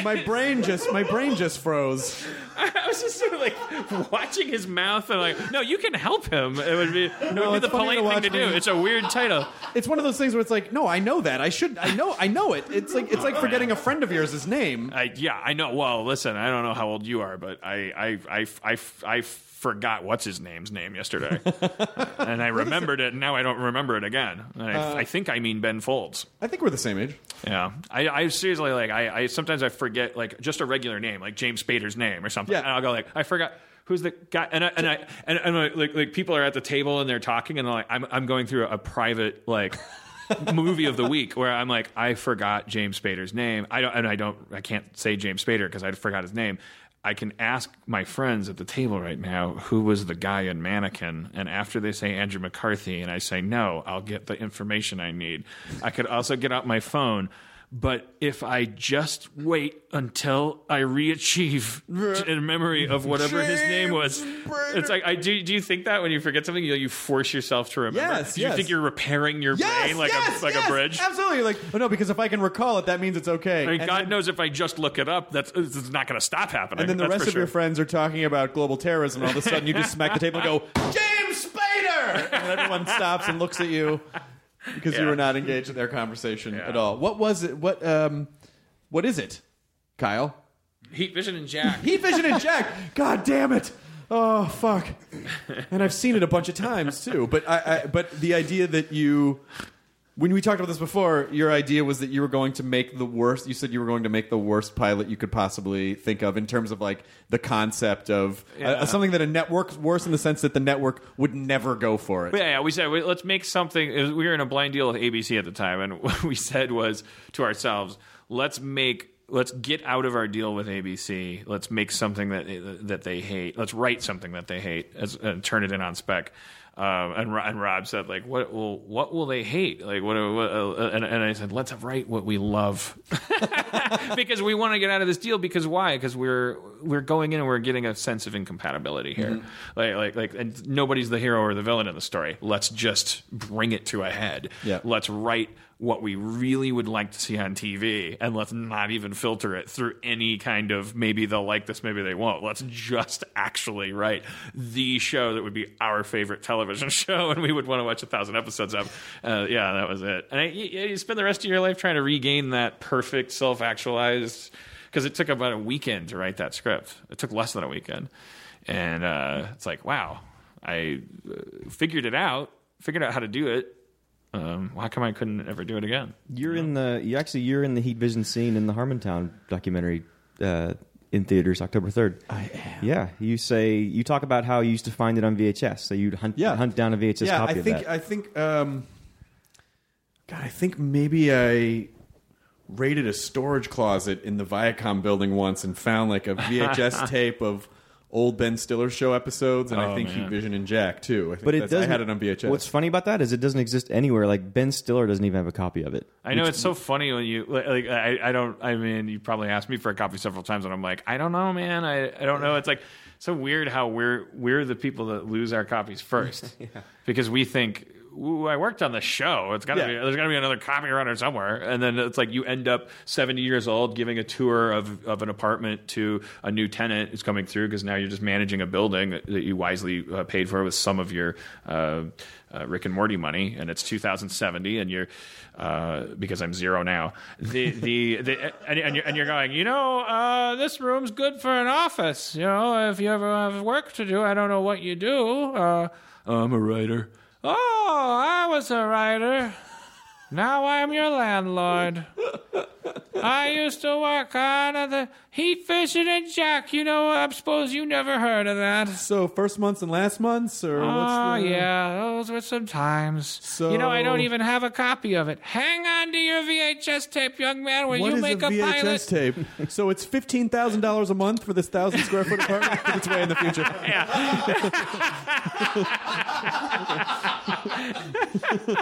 my brain just my brain just froze. *laughs* Was just sort of like watching his mouth and like, no, you can help him. It would be, it would be the funny to polite thing to do. It's a weird title. It's one of those things where it's like, no, I know that. I should. I know. I know it. It's like it's like forgetting a friend of yours' name. I, yeah, I know. Well, listen, I don't know how old you are, but I, I, I, I, I forgot what's his name's name yesterday, *laughs* and I remembered it, and now I don't remember it again. And I, uh, I think I mean Ben Folds. I think we're the same age. Yeah, I, I seriously like. I, I sometimes I forget like just a regular name, like James Spader's name or something. Yeah. and I'll go like, I forgot. Who's the guy? And I, and I and, and like, like like people are at the table and they're talking and I'm like I'm I'm going through a private like *laughs* movie of the week where I'm like I forgot James Spader's name. I don't and I don't I can't say James Spader because I forgot his name. I can ask my friends at the table right now who was the guy in Mannequin, and after they say Andrew McCarthy, and I say no, I'll get the information I need. I could also get out my phone. But if I just wait until I re-achieve in memory of whatever his name was, it's like I do. Do you think that when you forget something, you you force yourself to remember? Yes, Do you yes. think you're repairing your brain like yes, a like yes, a bridge? Absolutely. Like, oh no, because if I can recall it, that means it's okay. I mean, And God then- knows if I just look it up, that's it's not going to stop happening. And then the That's rest of your friends are talking about global terrorism, and all of a sudden you just smack the table and go, *laughs* James Spader! And everyone stops and looks at you because you were not engaged in their conversation Yeah. at all. What was it? What um, what is it, Kyle? Heat Vision and Jack. Heat Vision and Jack. God damn it! Oh fuck! And I've seen it a bunch of times too. But I, I but the idea that you. When we talked about this before, your idea was that you were going to make the worst. You said you were going to make the worst pilot you could possibly think of in terms of like the concept of uh, Yeah. something that a network worse in the sense that the network would never go for it. But yeah, yeah, we said let's make something. was- We were in a blind deal with ABC at the time, and *laughs* what we said was to ourselves, let's make. Let's get out of our deal with ABC. Let's make something that that they hate. Let's write something that they hate as, and turn it in on spec. Um, and, and Rob said, like, what will what will they hate? Like, what? what uh, and, and I said, let's write what we love. *laughs* because we want to get out of this deal. Because why? Because we're we're going in and we're getting a sense of incompatibility here. Mm-hmm. Like like like, and nobody's the hero or the villain in the story. Let's just bring it to a head. Yeah. Let's write what we really would like to see on TV, and let's not even filter it through any kind of maybe they'll like this, maybe they won't. Let's just actually write the show that would be our favorite television *laughs* show, and we would want to watch a thousand episodes of. Uh, yeah, that was it. And I, you, spend the rest of your life trying to regain that perfect self-actualized because it took about a weekend to write that script. It took less than a weekend, and uh, it's like, wow, I uh, figured it out, figured out how to do it. Um, why come I couldn't ever do it again? You're in the you actually you're in the Heat Vision scene in the Harmontown documentary uh, in theaters October third. I am. Yeah, you say you talk about how you used to find it on VHS, so you'd hunt Yeah. hunt down a VHS yeah, copy I of think that. I think um, God, I think maybe I raided a storage closet in the Viacom building once and found like a VHS *laughs* tape of old Ben Stiller show episodes, and I Oh, think man. Heat Vision and Jack too. I think but it does. I had it on VHS. What's funny about that is it doesn't exist anywhere. Like Ben Stiller doesn't even have a copy of it. I know it's so funny when you like. like, I, I don't. I mean, you probably asked me for a copy several times, and I'm like, I don't know, man. I, I don't know. It's like so weird how we're we're the people that lose our copies first *laughs* because we think. Ooh, I worked on the show. It's gotta Yeah. be. There's gotta be another copy around here somewhere. And then it's like you end up 70 years old giving a tour of, of an apartment to a new tenant who's coming through because now you're just managing a building that you wisely uh, paid for with some of your uh, uh, Rick and Morty money, and it's 2070, and you're uh, because I'm zero now. The the, the *laughs* and, and, you're, and you're going. You know, uh, this room's good for an office. You know, if you ever have work to do, I don't know what you do. Uh, I'm a writer. Oh, I was a writer. Now I'm your landlord. I used to work on the Heat Vision and Jack. You know, I suppose you never heard of that. so first months and last months, or Oh, what's ah, the, yeah, those were some times. So- you know, I don't even have a copy of it. Hang on to your VHS tape, young man, when What you is make a a, VHS pilot. tape? So it's fifteen thousand dollars a month for this thousand square foot apartment. *laughs* it's way in the future.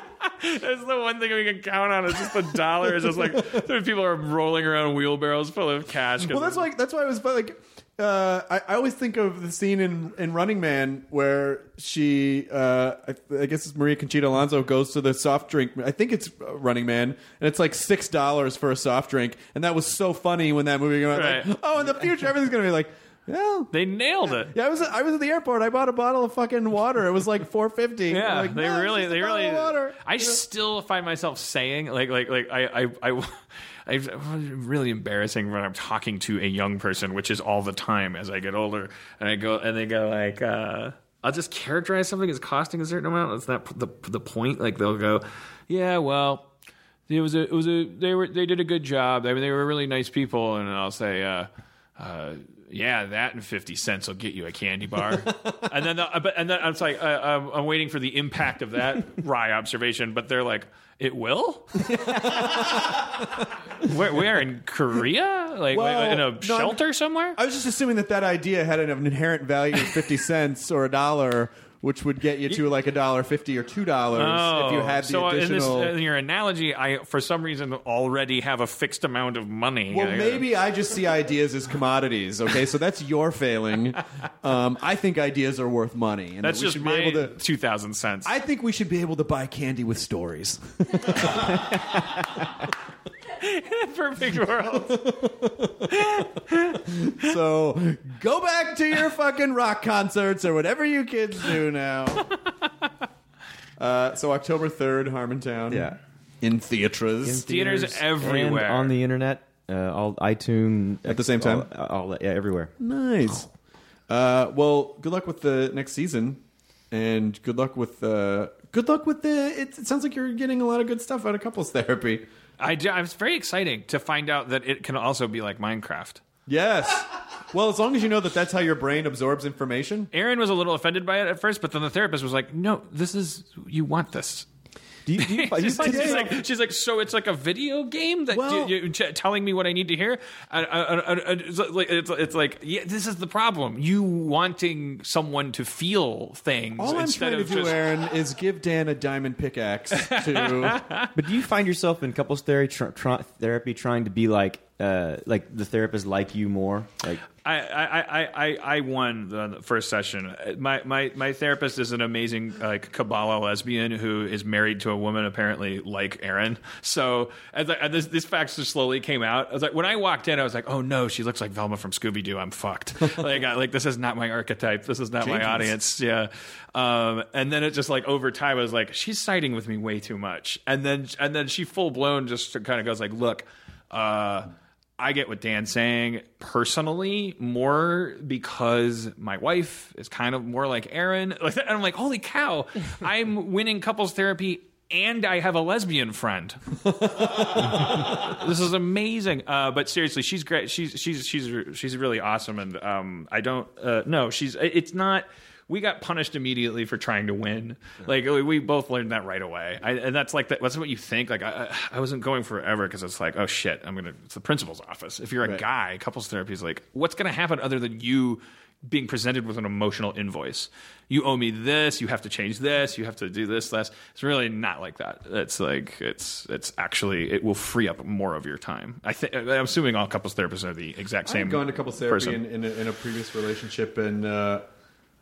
*laughs* That's the one thing we can count on. Is just the dollar. It's just like people are rolling around wheelbarrows full of cash. Well, that's like that's why I was like. Uh, I, I always think of the scene in, in Running Man where she, uh, I, I guess it's Maria Conchita Alonso, goes to the soft drink. I think it's uh, Running Man, and it's like six dollars for a soft drink. And that was so funny when that movie came out. like, oh, in the future, everything's gonna be like Yeah. They nailed it. Yeah, I was I was at the airport. I bought a bottle of fucking water. It was like *laughs* four fifty. Yeah, like, they "No, really, they really. water. I still find myself saying like, like, like I, I, I, *laughs* I, really embarrassing when I'm talking to a young person, which is all the time as I get older, and I go and they go like, uh, I'll just characterize something as costing a certain amount. That's not the the point. Like they'll go, yeah, well. It was a, it was a, they were, they did a good job. I mean, they were really nice people, and I'll say, uh, uh, yeah, that and fifty cents will get you a candy bar. *laughs* and then, the, but and then it's like uh, I'm, I'm waiting for the impact of that *laughs* wry observation. But they're like, it will. *laughs* where, where in Korea? Like Well, in a no, shelter somewhere? I was just assuming that that idea had an inherent value of fifty cents or a dollar, which would get you to like a dollar fifty or two dollars if you oh, had the Oh, so uh, additional. in, this, in your analogy, I for some reason already have a fixed amount of money. well, I- uh, maybe I just see ideas as commodities. Okay, so that's your failing. *laughs* Um, I think ideas are worth money, and that's that just my be able to. two thousand cents. I think we should be able to buy candy with stories. *laughs* *laughs* *laughs* perfect world. *laughs* So go back to your fucking rock concerts or whatever you kids do now. *laughs* Uh, so October third, Harmontown. Yeah. in theaters. in Theaters everywhere. and on the internet, uh, all iTunes At the same time? all, all yeah, everywhere. nice. Uh, well, good luck with the next season, and good luck with uh, good luck with the. It, it sounds like you're getting a lot of good stuff out of couples therapy. I, do- I was very exciting to find out that it can also be like Minecraft. Yes. Well, as long as you know that that's how your brain absorbs information. Erin was a little offended by it at first, but then the therapist was like, "No, this is you want this." Do you, do you, *laughs* you she's, like, she's, like, she's like, so it's like a video game that Well- you, you, ch- telling me what I need to hear. And, and- and- and it's like, it's, it's like, yeah, this is the problem. You wanting someone to feel things All I'm instead trying to of do, just. Erin, is give Dan a diamond pickaxe to. *laughs* But do you find yourself in couples therapy, tr- tr- therapy trying to be like, uh, like the therapist like you more? Like, I, I, I, I, I won the first session. My, my, my therapist is an amazing like Kabbalah lesbian who is married to a woman apparently like Erin. So as, I, as this, this fact just slowly came out. I was like, when I walked in, I was like, oh no, she looks like Velma from Scooby Doo. I'm fucked. *laughs* like, I, like this is not my archetype. This is not my audience. Yeah. Um, and then it just like over time, I was like, she's siding with me way too much. And then and then she full blown just kind of goes like, look. Uh, I get what Dan's saying personally more because my wife is kind of more like Erin. Like. *laughs* And I'm like, holy cow, *laughs* I'm winning couples therapy and I have a lesbian friend. this is amazing. Uh, but seriously, she's great. She's she's she's she's really awesome. And um, I don't uh, no, she's it's not. We got punished immediately for trying to win. Like we both learned that right away, I, and that's like that, that's what you think. Like I, I wasn't going forever because it's like, oh shit, I'm gonna. It's the principal's office. If you're a Right. guy, couples therapy is like, what's gonna happen other than you being presented with an emotional invoice? You owe me this. You have to change this. You have to do this. Less. It's really not like that. It's like it's it's actually it will free up more of your time. I think I'm assuming all couples therapists are the exact same. I've gone to couples therapy in, in, a, in a previous relationship, and uh,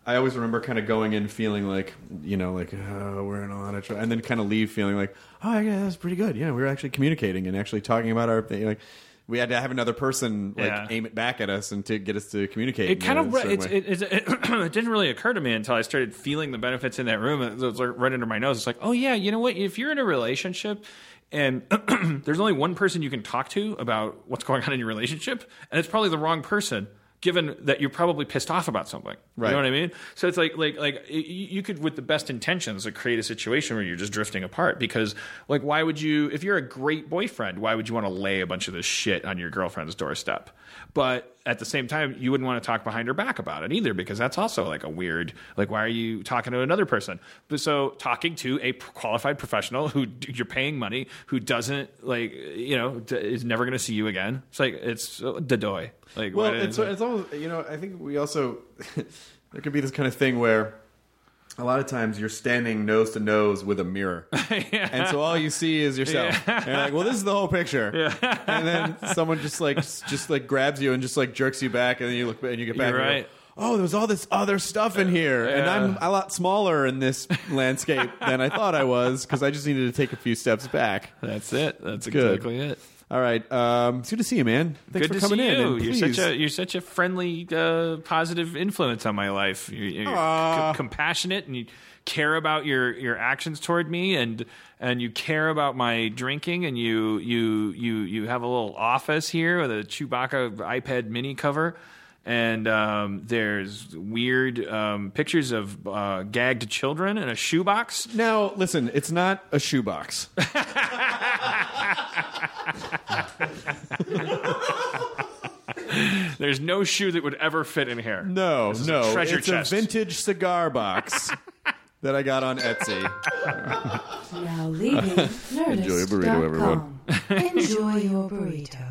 I always remember kind of going in feeling like, you know, like oh, we're in a lot of trouble, and then kind of leave feeling like, oh, yeah, that's pretty good. Yeah, we were actually communicating and actually talking about our thing. Like, we had to have another person like Yeah. aim it back at us and to get us to communicate. it kind of way. it, it, *clears throat* it didn't really occur to me until I started feeling the benefits in that room. It was like right under my nose. It's like, oh yeah, you know what? If you're in a relationship and *clears throat* there's only one person you can talk to about what's going on in your relationship, and it's probably the wrong person. Given that you're probably pissed off about something, Right. you know what I mean. So it's like, like, like you could, with the best intentions, like, create a situation where you're just drifting apart. Because, like, why would you, if you're a great boyfriend, why would you want to lay a bunch of this shit on your girlfriend's doorstep? But at the same time, you wouldn't want to talk behind her back about it either, because that's also like a weird, like, why are you talking to another person? But so talking to a qualified professional who you're paying money, who doesn't like, you know, is never going to see you again. It's like it's uh, dadoy. Like, Well, it's it's almost you know I think we also *laughs* there could be this kind of thing where a lot of times you're standing nose to nose with a mirror, *laughs* and so all you see is yourself. And you're like, well, this is the whole picture. And then someone just like just like grabs you and just like jerks you back, and then you look and you get back. You're right. go, oh, there's all this other stuff in here, and I'm a lot smaller in this landscape than I thought I was because I just needed to take a few steps back. That's it. That's Good. exactly it. All right, um, it's good to see you, man. Thanks Good for coming in. You. You're such a you're such a friendly, uh, positive influence on my life. You're, you're Aw. c- compassionate, and you care about your your actions toward me, and and you care about my drinking, and you you you you have a little office here with a Chewbacca iPad Mini cover. And um, there's weird um, pictures of uh, gagged children in a shoebox. Now, listen, it's not a shoebox. *laughs* *laughs* There's no shoe that would ever fit in here. No, This is a no, treasure it's chest. a vintage cigar box *laughs* that I got on Etsy. Now leaving Nerdist.com. *laughs* Enjoy your burrito, everyone. Enjoy your burrito.